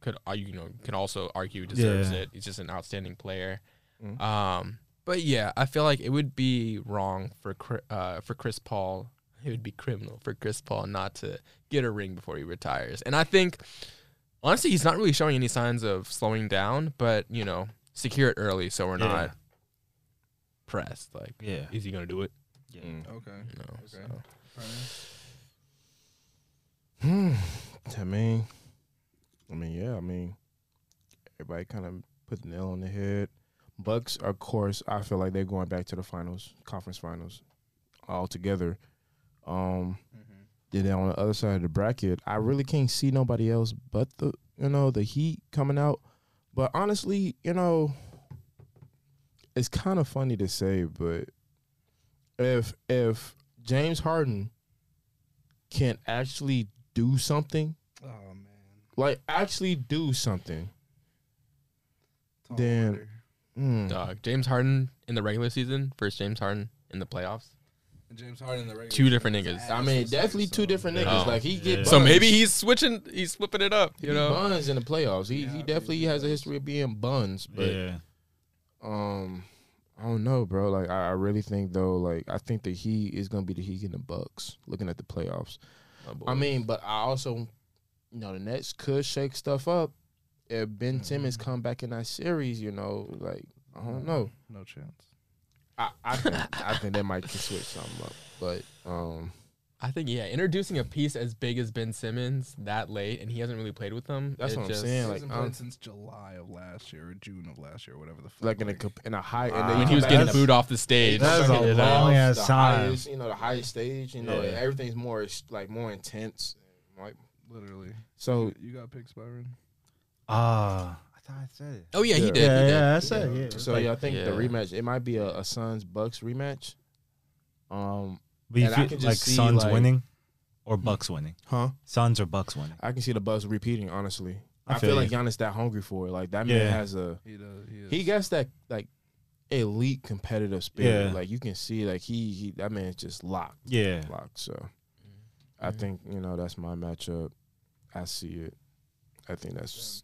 could uh, you know can also argue deserves Yeah. it. He's just an outstanding player. Mhm. Um, but yeah, I feel like it would be wrong for uh, for Chris Paul. It would be criminal for Chris Paul not to get a ring before he retires. And I think honestly, he's not really showing any signs of slowing down. But you know, secure it early so we're Yeah. not pressed. Like, Yeah. is he gonna do it? Mm. Okay. You know, Okay. so. Fine. Hmm. I mean, I mean, yeah. I mean, everybody kind of put the nail on the head. Bucks, of course, I feel like they're going back to the finals, conference finals, all together. Um, Mhm. then on the other side of the bracket, I really can't see nobody else but the you know the Heat coming out. But honestly, you know, it's kind of funny to say, but if if James Harden can actually do something, Oh man. like actually do something, Tall Then- mm, Dog, James Harden in the regular season versus James Harden in the playoffs. And James Harden the regular Two different season is niggas. I mean, ass, definitely so- two different niggas. Like he get Yeah. So buns. maybe he's switching. He's flipping it up. You he know. buns in the playoffs. He Yeah, he definitely he has a history of being buns, but. yeah. Um, I don't know, bro. Like, I, I really think though, like, I think the Heat is gonna be the Heat and the Bucks. Looking at the playoffs, I mean, but I also, you know, the Nets could shake stuff up if Ben Simmons come back in that series. You know, like, I don't know. No chance. I I think, I think they might can switch something up, but um, I think yeah, introducing a piece as big as Ben Simmons that late, and he hasn't really played with them. That's what I'm just- saying, He like, hasn't um, since July of last year or June of last year, whatever the fuck. like in a in a high, and Ah, when you he was getting booed off the stage. That's you a know, you know? ass the time. highest, you know, the highest stage. You know, Yeah. everything's more like more intense. Like, literally. so you got picks, Byron. Ah, I thought I said it. Oh yeah, he did. yeah, he did. yeah, I said yeah. So Like, yeah, I think the rematch it might be a, a Suns Bucks rematch. Um, but you and I can just like see, Suns like- winning or Bucks winning. huh? Suns or Bucks winning. I can see the Bucks repeating. Honestly, I I, feel feel like you. Giannis that hungry for it. Like that Yeah. man has a He does. He, he gets that like elite competitive spirit. Yeah. Like you can see like he he that man's just locked Yeah. locked. So I Mhm. think you know that's my matchup. I see it. I think that's.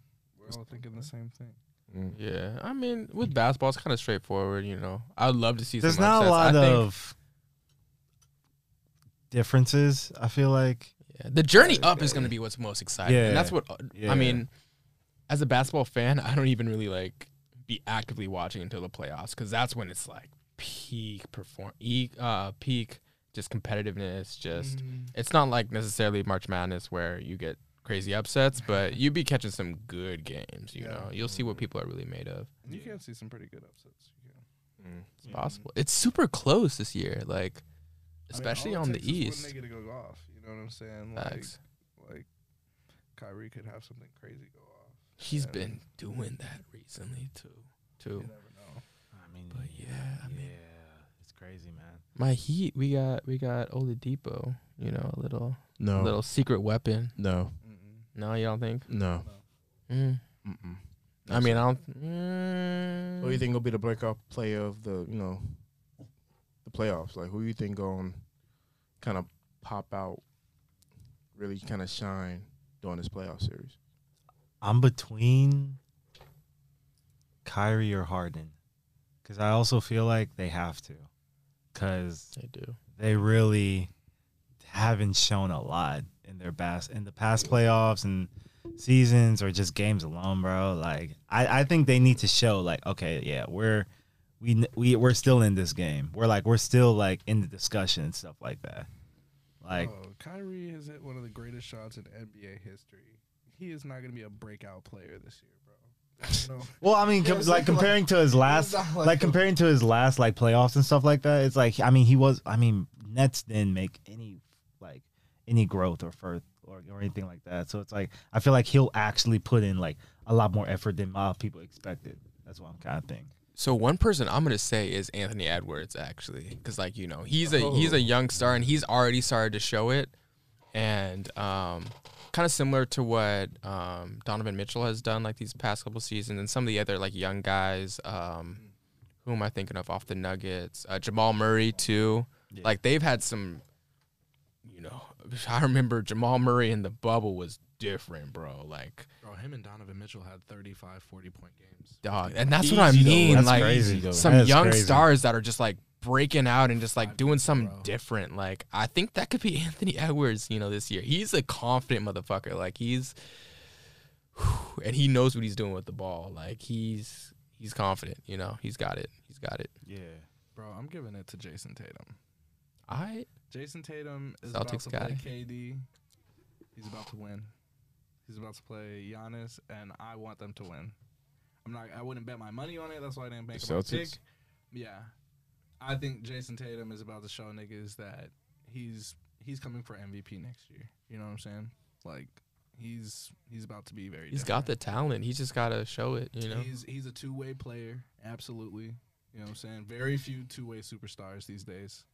We're all thinking the same thing. mm. Yeah, I mean, with basketball, it's kind of straightforward. You know, I'd love to see. There's some not a lot I of differences. I feel like. yeah, the journey up is going to be what's most exciting, and that's what Yeah. I mean. As a basketball fan, I don't even really like be actively watching until the playoffs because that's when it's like peak perform, e- uh, peak just competitiveness. Just Mm-hmm. it's not like necessarily March Madness where you get crazy upsets, but you'd be catching some good games. You Yeah. know, you'll see what people are really made of. And you can see some pretty good upsets. You can. Mm. It's possible. It's super close this year, like I mean, especially all on the takes is East. One nigga to go off. You know what I'm saying? Like, Facts. like Kyrie could have something crazy go off. He's and been doing that recently too. You Too. never know. I mean, But yeah, I mean- yeah, it's crazy, man. My Heat, we got we got Oladipo. You know, a little No, little secret weapon. no. No, you don't think? no. Mm. Mm-mm. I mean, I don't. Mm, Who do you think will be the breakout player of the you know the playoffs? Like who do you think going kind of pop out, really kind of shine during this playoff series? I'm between Kyrie or Harden because I also feel like they have to because They do. they really haven't shown a lot in their past in the past playoffs and seasons or just games alone, bro. Like I, I think they need to show like okay, yeah, we're we we we're still in this game. We're like we're still like in the discussion and stuff like that. Like oh, Kyrie has hit one of the greatest shots in NBA history. He is not going to be a breakout player this year, bro. Well, I mean, com- it's like like- comparing to his last, like, like- comparing to his last like playoffs and stuff like that. It's like, I mean, he was, I mean, Nets didn't make any like any growth or for or, or anything like that. So it's like I feel like he'll actually put in like a lot more effort than a lot of people expected. That's what I'm kind of thinking. So one person I'm gonna say is Anthony Edwards, actually, because like you know he's a he's Oh. a young star and he's already started to show it, and um, kind of similar to what um, Donovan Mitchell has done like these past couple seasons, and some of the other like young guys um, who am I thinking of off the Nuggets? Uh, Jamal Murray too. Yeah. Like they've had some, you know. I remember Jamal Murray in the bubble was different, bro. Like Bro, him and Donovan Mitchell had 35, 40 point games. dog, and that's what I mean. That's like crazy, some That's young crazy. stars that are just like breaking out and just like Five doing years, something bro. different. Like I think that could be Anthony Edwards. You know, this year he's a confident motherfucker. Like he's, and he knows what he's doing with the ball. Like he's he's confident. You know, he's got it. He's got it. Yeah. Bro, I'm giving it to Jayson Tatum. I Jayson Tatum is about to guy. play KD. He's about to win. He's about to play Giannis, and I want them to win. I'm not. I wouldn't bet my money on it. That's why I didn't make The my Celtics? pick. Yeah, I think Jayson Tatum is about to show niggas that he's he's coming for MVP next year. You know what I'm saying? Like he's he's about to be very. he's got different. the talent. He's just got to show it. You know. He's he's a two way player, absolutely. You know what I'm saying? Very few two way superstars these days.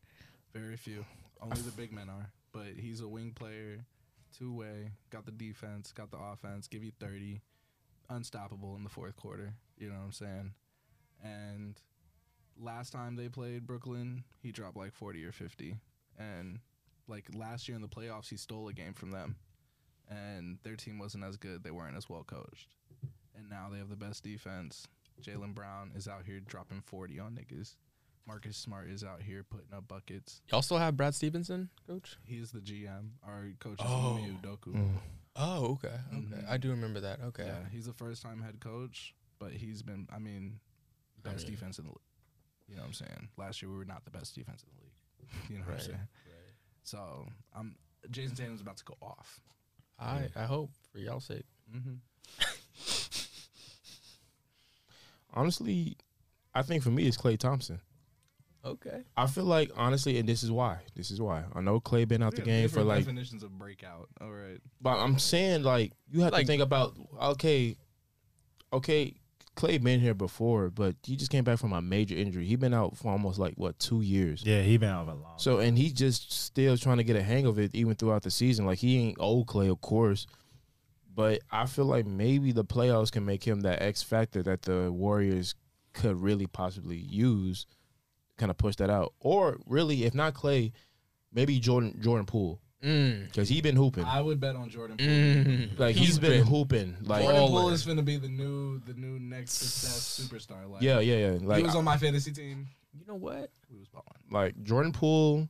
Very few. Only the big men are. But he's a wing player, two way, got the defense, got the offense, give you 30, unstoppable in the fourth quarter. You know what I'm saying? And last time they played Brooklyn, he dropped like 40 or 50. And like last year in the playoffs, he stole a game from them. And their team wasn't as good. They weren't as well coached and now they have the best defense. Jaylen Brown is out here dropping 40 on niggas. Marcus Smart is out here putting up buckets. Y'all also have Brad Stevenson, coach. He's the GM. Our coach is Oh. Ime Udoka. Mm. Oh, okay, okay. Mhm. I do remember that. Okay. Yeah, he's a first time head coach, but he's been, I mean, I best mean- defense in the league. You know what I'm saying? Last year we were not the best defense in the league. You know what I'm saying? So I'm Jayson Tatum's about to go off. I I hope for y'all's sake. Mm-hmm. Honestly, I think for me it's Klay Thompson. Okay. I feel like honestly, and this is why. This is why. I know Klay been out the game for like definitions of breakout. All right. But I'm saying like you have Like- to think about okay, okay. Klay been here before, but he just came back from a major injury. He been out for almost like what two years. Yeah, he been out for a long. So and he just still trying to get a hang of it even throughout the season. Like he ain't old Klay, of course, but I feel like maybe the playoffs can make him that X factor that the Warriors could really possibly use, kind of push that out. Or really, if not Klay, maybe Jordan Jordan Poole Mm. because he been hooping. I would bet on Jordan Poole. Mm. Like he's been, hooping. Like Jordan Poole is going to be the new the new next success superstar. Like yeah, yeah, yeah. Like he was on my fantasy team. You know what? We was balling. like Jordan Poole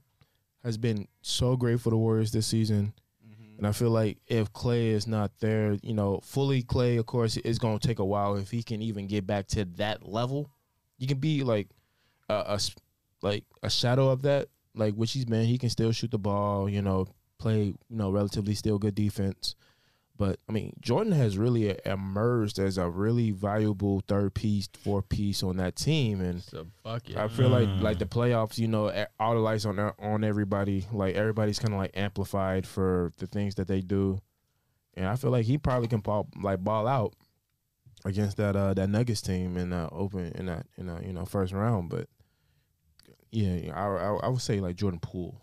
has been so great for the Warriors this season. Mm-hmm. And I feel like if Klay is not there, you know, fully Klay, of course, it's going to take a while if he can even get back to that level. You can be like a, a s- like a shadow of that, like which he's been. He can still shoot the ball, you know, play, you know, relatively still good defense. But I mean, Jordan has really emerged as a really valuable third piece, fourth piece on that team, and It's a bucket. I feel like Mm. like the playoffs, you know, all the lights on on everybody. Like everybody's kind of like amplified for the things that they do, and I feel like he probably can ball, like ball out against that uh that Nuggets team in uh open in that in a you know first round. But yeah, yeah, I, I I would say like Jordan Poole.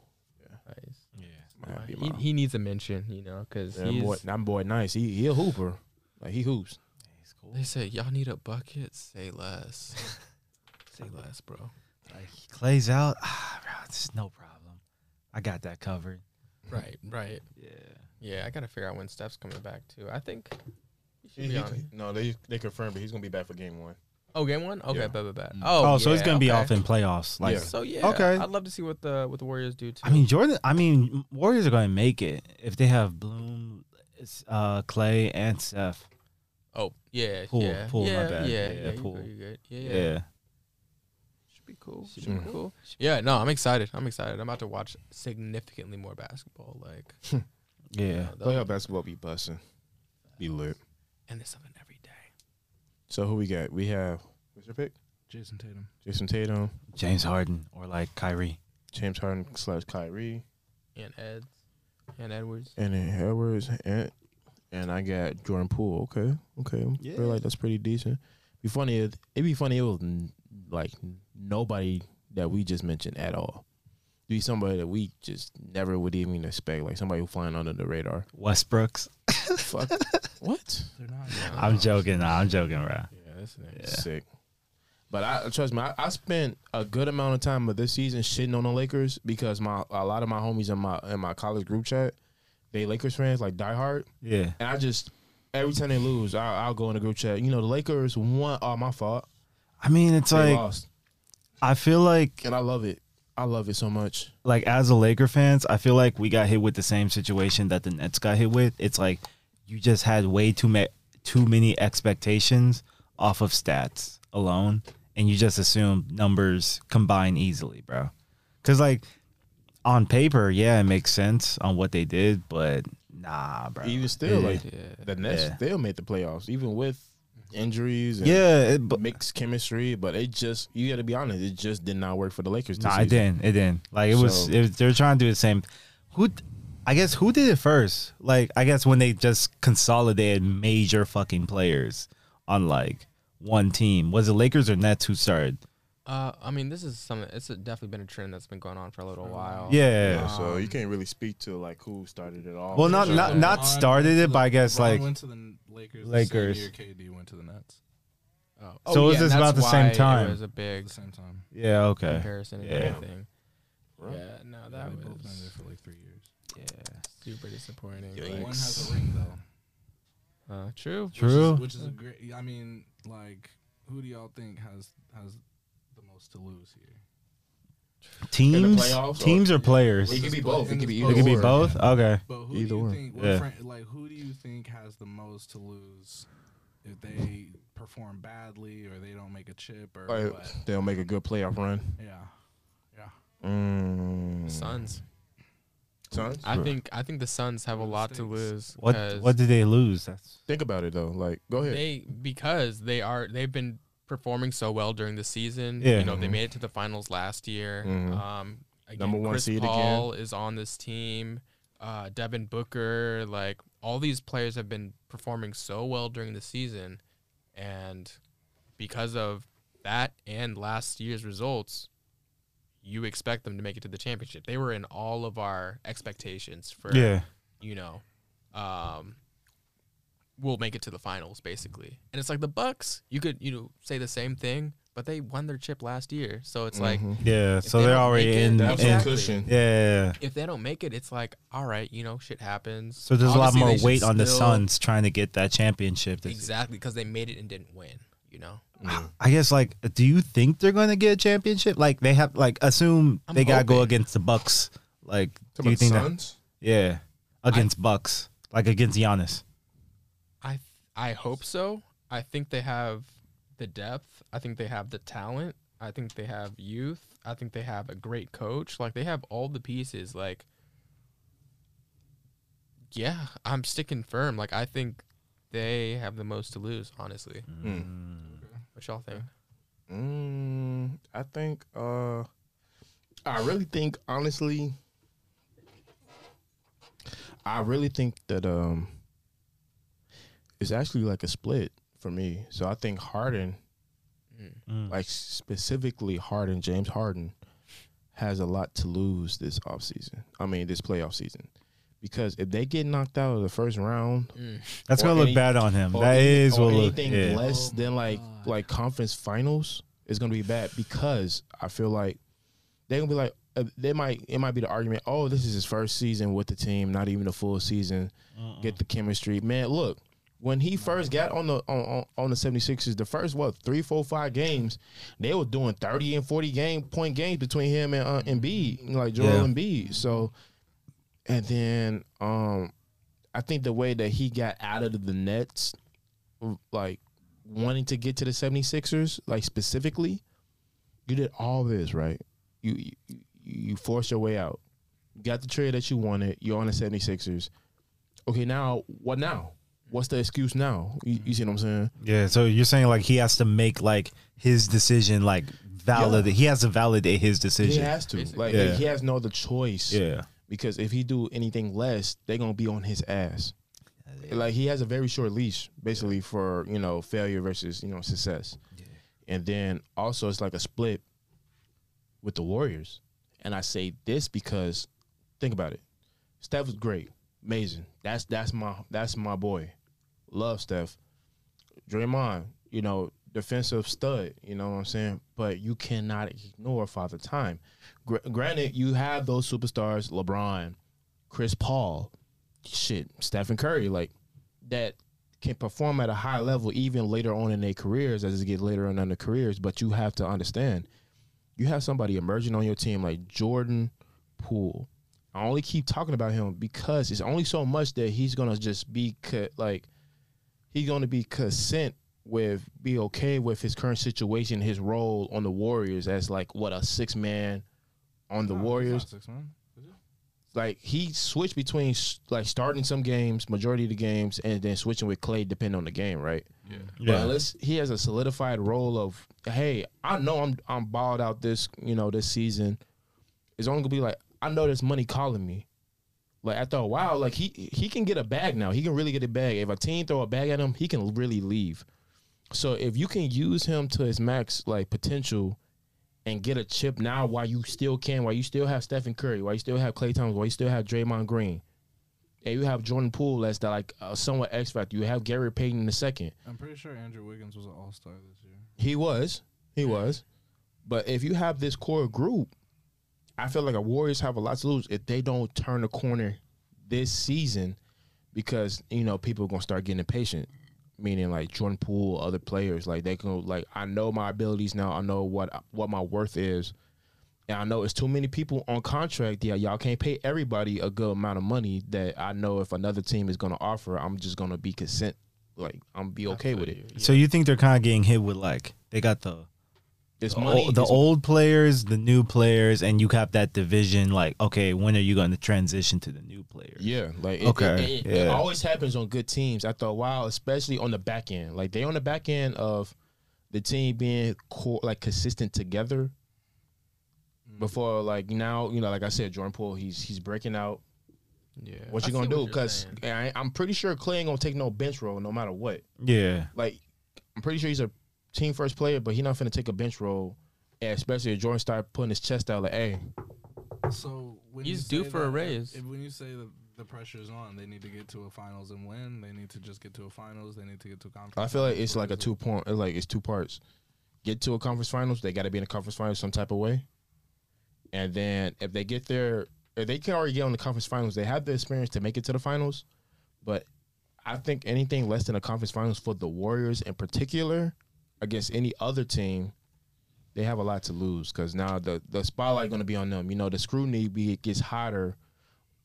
Nice. yeah. might he, he needs a mention, you know, because that he's. boy, that boy nice. He he a hooper. Like he hoops. He's cool. They say y'all need a bucket. Say less. Say less, bro. Like Klay's out. Ah, bro, it's no problem. I got that covered. Right, right. Yeah. Yeah, I gotta figure out when Steph's coming back too. I think he He- be he- on. no, they they confirmed, but he's gonna be back for game one. Oh, game one. Okay, Yeah. bet, bet, bet. Mm. Oh, Oh, so he's yeah, gonna be okay. off in playoffs. Like, Yeah. So yeah, Okay. I'd love to see what the what the Warriors do too. I mean, Jordan. I mean, Warriors are going to make it if they have Bloom, uh, Klay, and Seth. oh yeah, Poole, yeah, Poole, my yeah, bad. yeah, Yeah, yeah, you Poole. good, you good. Yeah, Yeah. yeah, should be cool. Should be Mhm. cool. Yeah, no, I'm excited. I'm excited. I'm about to watch significantly more basketball. Like, Yeah. uh, Playoff basketball be busting, be lit. and there's something every day. So who we got? We have what's your pick? Jayson Tatum. Jayson Tatum, James Harden or like Kyrie. James Harden slash Kyrie, And Eds, and Edwards. and then Edwards, and and I got Jordan Poole. Okay, okay, I Yeah. feel like that's pretty decent. Be funny. If, it'd be funny. If it was like nobody that we just mentioned at all. Be somebody that we just never would even expect, like somebody who flying under the radar. Westbrooks. Fuck, what? They're not. I'm joking. Nah, I'm joking, bro. Yeah, that's Yeah. sick. But I trust me, I, I spent a good amount of time of this season shitting on the Lakers because my a lot of my homies in my in my college group chat, they Lakers fans like diehard, Yeah. and I just every time they lose, I, I'll go in the group chat. You know, the Lakers won. Oh, my fault. I mean, it's They like lost, I feel like and I love it. I love it so much. like as a Laker fans, I feel like we got hit with the same situation that the Nets got hit with. It's like you just had way too ma- too many expectations off of stats alone, and you just assume numbers combine easily, bro. Because like on paper, yeah, it makes sense on what they did, but nah, bro. Even still, Yeah. like Yeah. the Nets Yeah. still made the playoffs, even with injuries. And yeah, it, but mixed chemistry, but it just you got to be honest, it just did not work for the Lakers. This Nah, it didn't. It didn't. Like it was. It they were trying to do the same. Who? I guess who did it first? Like I guess when they just consolidated major fucking players on like one team. Was it Lakers or Nets who started? Uh, I mean, this is something. It's a, definitely been a trend that's been going on for a little while. Yeah. Yeah, so you can't really speak to like who started it all. Well, not So- not not started it, but I guess LeBron like went to the Lakers. Lakers. The same year KD went to the Nets Oh. So Oh, was yeah, this and about the same time? It was a big the same time. yeah okay comparison and Yeah. everything. Right. Yeah, no, Yeah, that they both been was there for like three years. yeah, super disappointing. Yeah, like- One has a ring though. uh, true. Which is- True. Which is, a great. I mean, like, who do y'all think has has the most to lose here? teams playoffs or- teams or players. It could be both. It could be It could be either or. both. Okay. But who Either do you or. think? What Yeah. fran- like, who do you think has the most to lose if they perform badly or they don't make a chip or Like, what? they'll make a good playoff run. Yeah. Mm. Suns. Suns. I think I think the Suns have a lot to lose. What 'cause what did they lose? That's Think about it though. Like, go ahead. They because they are they've been performing so well during the season. Yeah. You know, they Mhm. made it to the finals last year. Mhm. Um again, Number one Chris seed again. Paul is on this team. Uh Devin Booker, like all these players have been performing so well during the season and because of that and last year's results, you expect them to make it to the championship. They were in all of our expectations for yeah. you know, um, will make it to the finals basically. And it's like the Bucks, you could you know say the same thing, but they won their chip last year, so it's like Mhm. Yeah. So they they're already in. That's in Exactly. cushion. yeah. if they don't make it, it's like all right, you know, shit happens. So there's a lot more weight on the still- Suns trying to get that championship. exactly because they made it and didn't win. You know, Mm. I guess like, do you think they're going to get a championship? Like they have, like assume I'm they got to go against the Bucks. Like, Talking do you about think that? Suns? Yeah, against Bucks, like against Giannis. I hope so. I think they have the depth. I think they have the talent. I think they have youth. I think they have a great coach. Like they have all the pieces. Like yeah, I'm sticking firm. Like I think they have the most to lose, honestly. What y'all think? Mm, I think. Uh, I really think, honestly, I really think that um, it's actually like a split for me. So I think Harden, Mm. like specifically Harden, James Harden, has a lot to lose this offseason. I mean, this playoff season. Because if they get knocked out of the first round, Mm. That's gonna look bad on him. or That any- is or what look. anything Yeah. less Oh than like God. like conference finals is gonna be bad because I feel like they're gonna be like uh, they might it might be the argument oh this is his first season with the team not even a full season get the chemistry man look when he first got on the on, on, on the 76ers the first what three four five games they were doing 30 and 40 game point games between him and uh, Embiid like Joel Yeah. Embiid. So and then um I think the way that he got out of the Nets like wanting to get to the 76ers like specifically you did all this right? You you, you forced your way out. You got the trade that you wanted. You're on the 76ers okay now what now what's the excuse now you, you see what i'm saying Yeah. So you're saying like he has to make like his decision like validate. He has to validate his decision. he has to Basically. like Yeah. he has no other choice Yeah. because if he do anything less they're gonna be on his ass like he has a very short leash basically for you know failure versus you know success and then also it's like a split with the warriors and i say this because think about it steph was great amazing that's that's my that's my boy love steph Draymond, you know defensive stud. You know what I'm saying? But you cannot ignore Father Time. Gr- granted, you have those superstars, LeBron, Chris Paul, shit, Stephen Curry, like that can perform at a high level even later on in their careers as it gets later on in their careers. But you have to understand, you have somebody emerging on your team like Jordan Poole. I only keep talking about him because it's only so much that he's gonna just be co- like he's gonna be consent with be okay with his current situation, his role on the Warriors as like what a six man on the Warriors. Six, man. Like he switched between like starting some games, majority of the games, and then switching with Klay depending on the game, right? Yeah. But unless he has a solidified role of, hey, I know I'm I'm balled out this you know this season, it's only gonna be like I know there's money calling me. Like after a while, like he he can get a bag now. He can really get a bag. If a team throw a bag at him, he can really leave. So if you can use him to his max like potential and get a chip now while you still can, while you still have Stephen Curry, while you still have Klay Thompson, while you still have Draymond Green, and you have Jordan Poole as the, like uh, somewhat X factor. You have Gary Payton in the second. I'm pretty sure Andrew Wiggins was an All Star this year. He was. He was. But if you have this core group, I feel like the Warriors have a lot to lose if they don't turn the corner this season because, you know, people are gonna start getting impatient. Meaning like Jordan Poole, other players, like they can like I know my abilities now, I know what what my worth is. And I know it's too many people on contract. Yeah, y'all can't pay everybody a good amount of money that I know if another team is gonna offer, I'm just gonna be consent like I'm be okay with it. So you think they're kind of getting hit with like they got the It's the, money. old, the it's- old players, the new players, and you have that division. Like, okay, when are you going to transition to the new players? Yeah, like it, Okay, it, it, it always happens on good teams after a while, especially on the back end. Like they on the back end of the team being core, like consistent together. Mm. Before like now, you know, like I said, Jordan Poole, he's he's breaking out. Yeah. What I you gonna do? Because. I'm pretty sure Klay ain't gonna take no bench role no matter what. Yeah, Like I'm pretty sure he's a team first player, but he's not finna take a bench role. And especially if Jordan start putting his chest out like, hey, So when He's due say for a raise. If, when you say that the pressure's on, they need to get to a finals and win. They need to just get to a finals. They need to get to a conference. I feel like it's like a two point. Like it's two parts. Get to a conference finals, they got to be in a conference finals some type of way. And then if they get there, if they can already get on the conference finals, they have the experience to make it to the finals. But I think anything less than a conference finals for the Warriors in particular, against any other team, they have a lot to lose because now the the spotlight going to be on them. You know, the scrutiny be, gets hotter.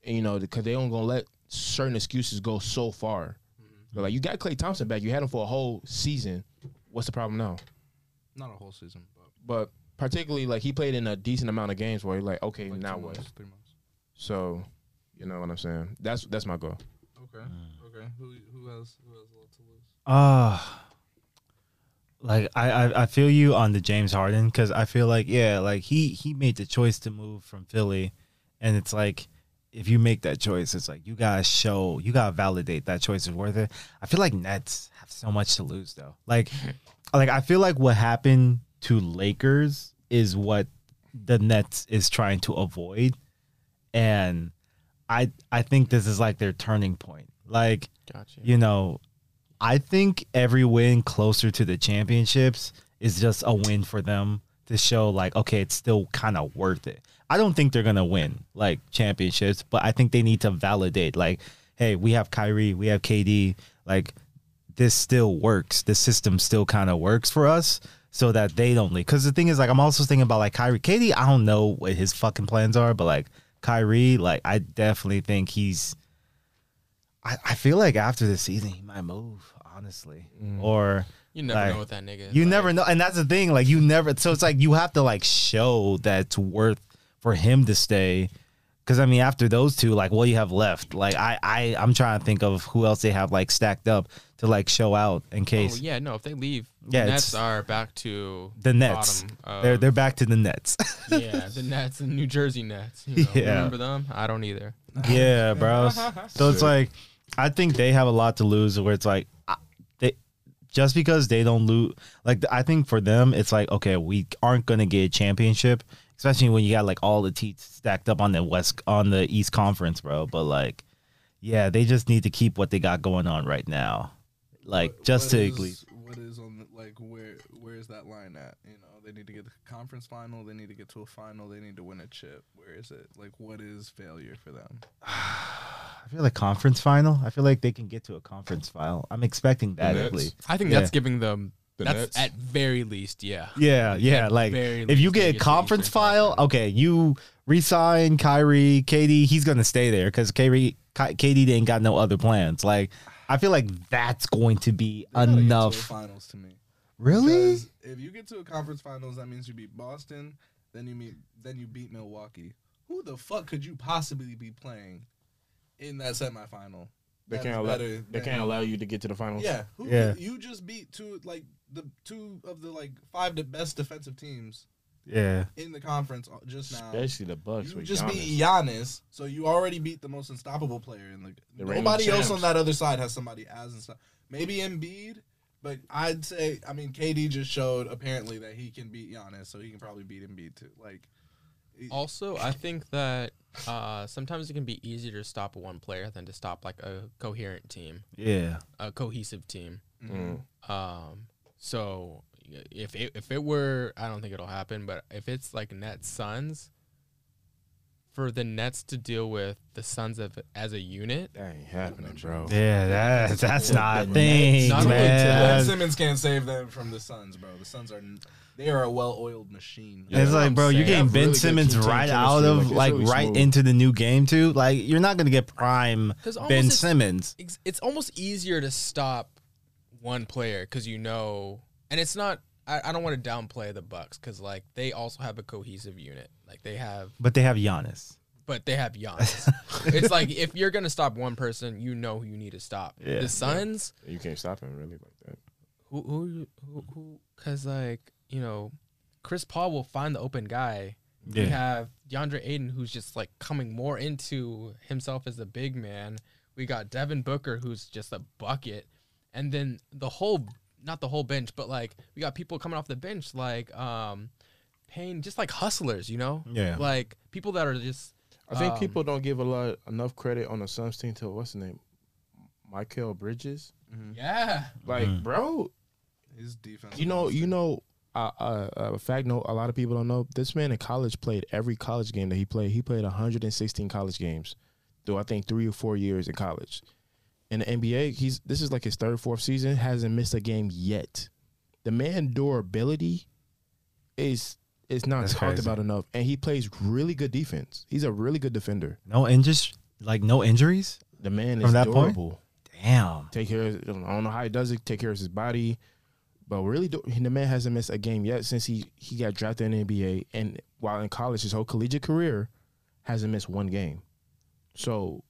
You know, because they don't gonna let certain excuses go so far. But like you got Klay Thompson back, you had him for a whole season. What's the problem now? Not a whole season, but But particularly like he played in a decent amount of games where you're like, okay, like now what? months, three months. So, you know what I'm saying? That's that's my goal. Okay, okay. Who who has who has a lot to lose? Uh like I, I I feel you on the James Harden because I feel like yeah like he he made the choice to move from Philly, and it's like if you make that choice, it's like you gotta show you gotta validate that choice is worth it. I feel like Nets have so much to lose though. Like mm-hmm. like I feel like what happened to Lakers is what the Nets is trying to avoid, and I I think this is like their turning point. Like Gotcha. you know, I think every win closer to the championships is just a win for them to show like, okay, it's still kind of worth it. I don't think they're gonna win like championships, but I think they need to validate like, hey, we have Kyrie, we have KD, like this still works. The system still kind of works for us. So that they don't leave. Because the thing is, like, I'm also thinking about like Kyrie. KD, I don't know what his fucking plans are, but like Kyrie, like, I definitely think he's I, I feel like after this season he might move, honestly. Mm. Or You never like, know what that nigga. is you like. never know, and that's the thing. Like you never. So it's like you have to like show that it's worth for him to stay. Because I mean, after those two, like, what do you have left? Like, I, I, I'm trying to think of who else they have like stacked up to like show out in Oh case yeah, no. If they leave, Yeah, the Nets are back to the Nets. of- They're they're back to the Nets. yeah, the Nets and New Jersey Nets. You know, Yeah. Remember them? I don't either. yeah, bro. So it's like I think they have a lot to lose. Where it's like they just because they don't lose. Like I think for them, it's like okay, we aren't gonna get a championship, especially when you got like all the teams stacked up on the west on the East Conference, bro. But like, yeah, they just need to keep what they got going on right now. Like What- just what to is- at least. what is on the like where where is that line at? You know, they need to get the conference final. They need to get to a final. They need to win a chip. Where is it? Like, what is failure for them? I feel like conference final. I feel like they can get to a conference final. I'm expecting that at Nets? least. I think Yeah. that's giving them. The that's Nets? at very least, yeah. Yeah, yeah. At Like very if you least, they get a get to conference Eastern file, Conference. okay, you resign Kyrie, KD. He's gonna stay there because Kyrie, Ky- KD didn't got no other plans. Like I feel like that's going to be They gotta get to a enough. finals to me. Really? Because if you get to a conference finals, that means you beat Boston. Then you meet. Then you beat Milwaukee. Who the fuck could you possibly be playing in that semifinal? They can't allow. They than- can't allow you to get to the finals. Yeah, who, Yeah. You just beat two like the two of the like five the best defensive teams Yeah. in the conference uh, just now. especially the Bucks. you with just Giannis. beat Giannis, so you already beat the most unstoppable player in the. The nobody else on that other side has somebody as unstoppable. Maybe Embiid, but I'd say I mean KD just showed apparently that he can beat Giannis, so he can probably beat Embiid too. Like, Also, I think that uh, sometimes it can be easier to stop one player than to stop like a coherent team, Yeah. a cohesive team. mhm. Mm. Um, so if it, if it were, I don't think it'll happen, but if it's like Nets Suns, for the Nets to deal with the Suns of, as a unit, That ain't happening, bro. Yeah. That, that's Yeah, not a the thing, Nets- not only Ben. Simmons can't save them from the Suns, bro. The Suns are they are a well-oiled machine. Yeah, it's like, I'm bro, saying. you're getting Ben really Simmons right out of Like, like really right smooth. into the new game too. Like you're not gonna get prime Ben it's- Simmons. it's, it's almost easier to stop one player because you know, and it's not. I, I don't want to downplay the Bucks because like they also have a cohesive unit. Like they have, But they have Giannis. but they have Giannis. it's like if you're gonna stop one person, you know who you need to stop. Yeah. The Suns, You can't stop him really like that. who who who who because like you know chris paul will find the open guy we have DeAndre Ayton who's just like coming more into himself as a big man we got Devin Booker who's just a bucket and then the whole not the whole bench but like we got people coming off the bench like um Payne just like hustlers you know Yeah. like people that are just I think Um, people don't give a lot enough credit on the Suns team to what's his name, Mikal Bridges. yeah Like, Mhm. bro, His defense. you know, you know, uh, uh, uh, a fact note. A lot of people don't know. This man in college played every college game that he played. He played 116 college games, through I think three or four years in college. In the NBA, he's this is like his third, fourth season. Hasn't missed a game yet. The man durability is is not That's talked crazy. about enough, and he plays really good defense. He's a really good defender. No injuries, like no injuries. The man From is that point? durable. Damn. Take care. Of, I don't know how he does it. Take care of his body, but really, do, the man hasn't missed a game yet since he he got drafted in the NBA. And while in college, his whole collegiate career hasn't missed one game. So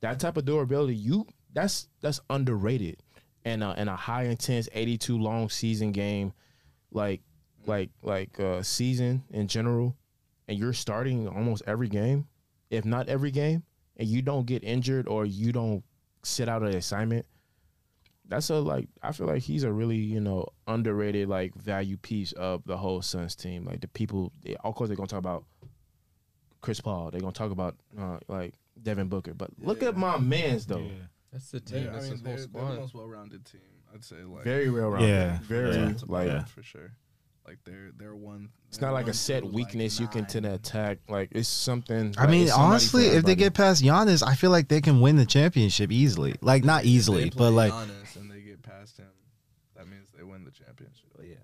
that type of durability, you that's that's underrated. And uh, and a high intense, eighty two long season game, like like like uh, season in general, and you're starting almost every game, if not every game, and you don't get injured or you don't sit out an assignment. That's a like I feel like he's a really you know underrated like value piece of the whole Suns team. Like the people, they, of course they're gonna talk about Chris Paul. They're gonna talk about uh, like Devin Booker. But look Yeah. at my man's though. That's the They, team I that's mean, his they're, whole they're the squad most well-rounded team. I'd say like Very well rounded. Yeah. Very Yeah. like Yeah. for sure. Like they're they're one. it's they're not like a set weakness like, you can to nine. attack. Like it's something. I like, mean, it's somebody honestly, for if they everybody. get past Giannis, I feel like they can win the championship easily. Like not If they easily, play but like Giannis and they get past him, that means they win the championship. yeah.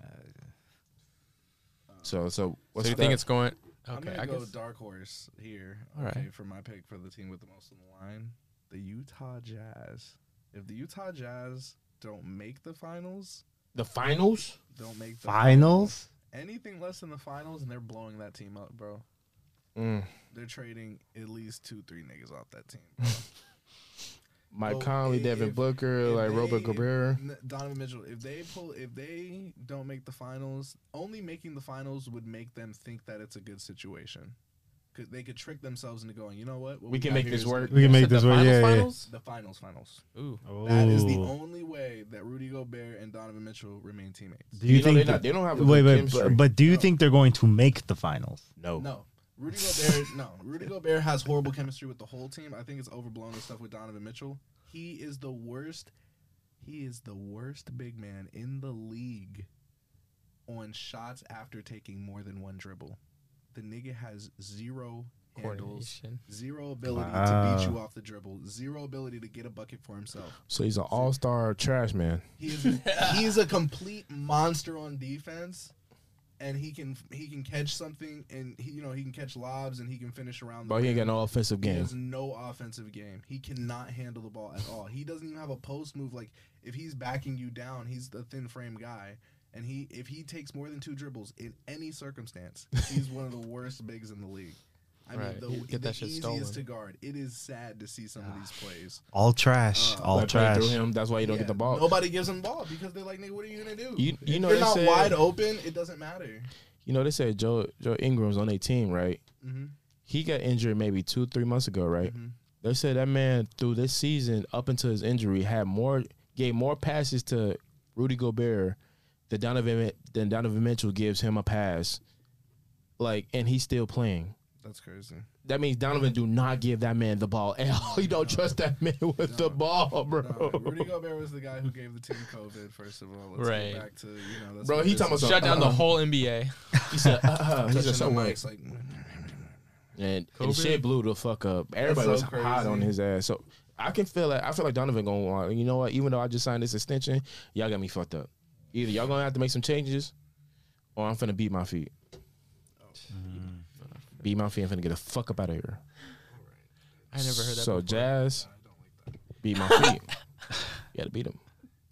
so so what's so you that? think it's going I'm okay gonna I go guess dark horse here. All okay, right. for my pick for the team with the most on the line, the Utah Jazz. If the Utah Jazz don't make the finals, the finals? don't make the finals. anything less than the finals, and they're blowing that team up, bro. Mm. They're trading at least two, three niggas off that team. Mike Oh, Conley, if- Devin if- Booker, If like Robert they- Gobert. N- Donovan Mitchell. If they pull, if they don't make the finals, only making the finals would make them think that it's a good situation. Could they could trick themselves into going, you know what? What We can make this work. We can make this the work. finals, Yeah, yeah. finals? The finals, finals. Ooh. That is the only way that Rudy Gobert and Donovan Mitchell remain teammates. Do you, know, think? they, not, they don't have a wait, wait, but, but do you No. think they're going to make the finals? no. No, Rudy Gobert. no, Rudy Gobert has horrible chemistry with the whole team. I think it's overblown the stuff with Donovan Mitchell. He is the worst. He is the worst big man in the league on shots after taking more than one dribble. The nigga has zero handles, Coordination. zero ability to beat you off the dribble, zero ability to get a bucket for himself. So he's an all star trash man. He is he's a complete monster on defense, and he can he can catch something, and he you know he can catch lobs, and he can finish around. But he ain't got no offensive game. He game. has no offensive game. He cannot handle the ball at all. He doesn't even have a post move. Like if he's backing you down, he's the thin frame guy. And he if he takes more than two dribbles in any circumstance, he's one of the worst bigs in the league. I Right. mean, He'd the, get the that shit easiest stolen. to guard. It is sad to see some of these plays. All trash. Uh, all Like, play trash. through him. That's why you don't Yeah, get the ball. Nobody gives him the ball because they're like, nigga, what are you gonna do? You- you If know you're they not said- wide open. It doesn't matter. You know, they said Joe Joe Ingles on their team, right? Mm-hmm. He got injured maybe two, three months ago, right? Mhm. They said that man through this season up until his injury had more gave more passes to Rudy Gobert than Donovan than Donovan Mitchell gives him a pass. Like, and he's still playing. That's crazy. That means Donovan do not give that man the ball at all. You don't trust that man with the ball, bro. No, Rudy Gobert was the guy who gave the team COVID. First of all, let's Right. back to you know. That's Bro, he this talking about Shut down the Uh-uh. whole NBA. He said, uh, uh, he Touching said the something like, mics, like and, and shit blew the fuck up. Everybody so was hot on his ass. So I can feel it. I feel like Donovan gonna want. You know what? Even though I just signed this extension, y'all got me fucked up. Either y'all gonna have to make some changes, or I'm finna beat my feet. Beat my feet. I'm finna get the fuck up out of here. I never heard that. So before. Jazz, beat my feet. you gotta beat him.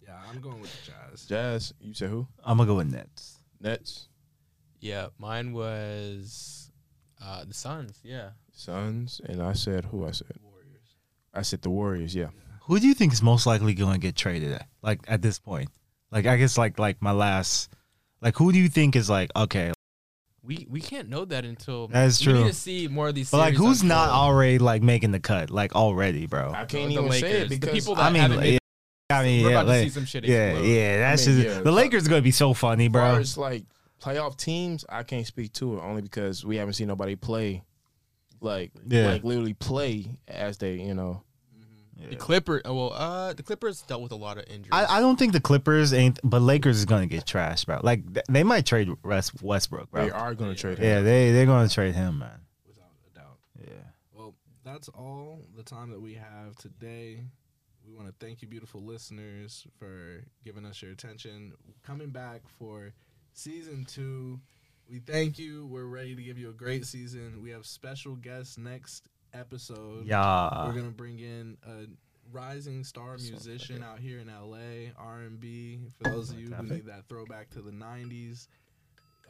yeah, I'm going with Jazz. Jazz, you said who? I'm gonna go with Nets. Nets, Yeah, mine was uh, the Suns. Yeah. Suns, and I said who? I said Warriors. I said the Warriors. Yeah. Who do you think is most likely going to get traded? At? Like at this point, like I guess like like my last, like who do you think is like okay? We we can't know that until That is true. We true. need to see more of these. But like who's not unfold. already like making the cut? Like already, bro. I can't The even say it Lakers, the because people that I mean, haven't made yeah, I mean, We're yeah, about to see some shit yeah, explode. yeah. That's mean, just yeah, the but- Lakers gonna be so funny, As bro. far as like playoff teams, I can't speak to it only because we haven't seen nobody play, like Yeah. like literally play as they you know. The Clippers. Oh, well, uh, the Clippers dealt with a lot of injuries. I, I don't think the Clippers ain't, but Lakers is gonna get trashed, bro. Like th- they might trade West, Westbrook, bro. They are going to trade him. Yeah, they they're gonna trade him, man. Without a doubt. Yeah. Well, that's all the time that we have today. We want to thank you, beautiful listeners, for giving us your attention. Coming back for season two. We thank you. We're ready to give you a great season. We have special guests next episode. Yeah. We're gonna bring in a rising star musician out here in LA, R and B. For those of you who need that throwback to the '90s,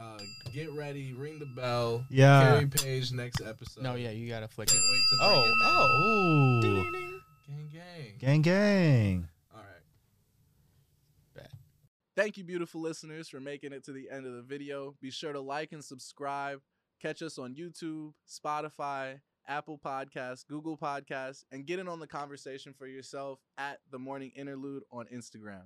uh, get ready, ring the bell. Yeah. Carrie Page next episode. no, yeah, you gotta flick Can't it. wait to bring Oh, him oh. Ooh. Ding, ding, ding. gang, gang. Gang gang. All right. Bet. Thank you, beautiful listeners, for making it to the end of the video. Be sure to like and subscribe. Catch us on YouTube, Spotify, Apple Podcasts, Google Podcasts, and get in on the conversation for yourself at the Morning Interlude on Instagram.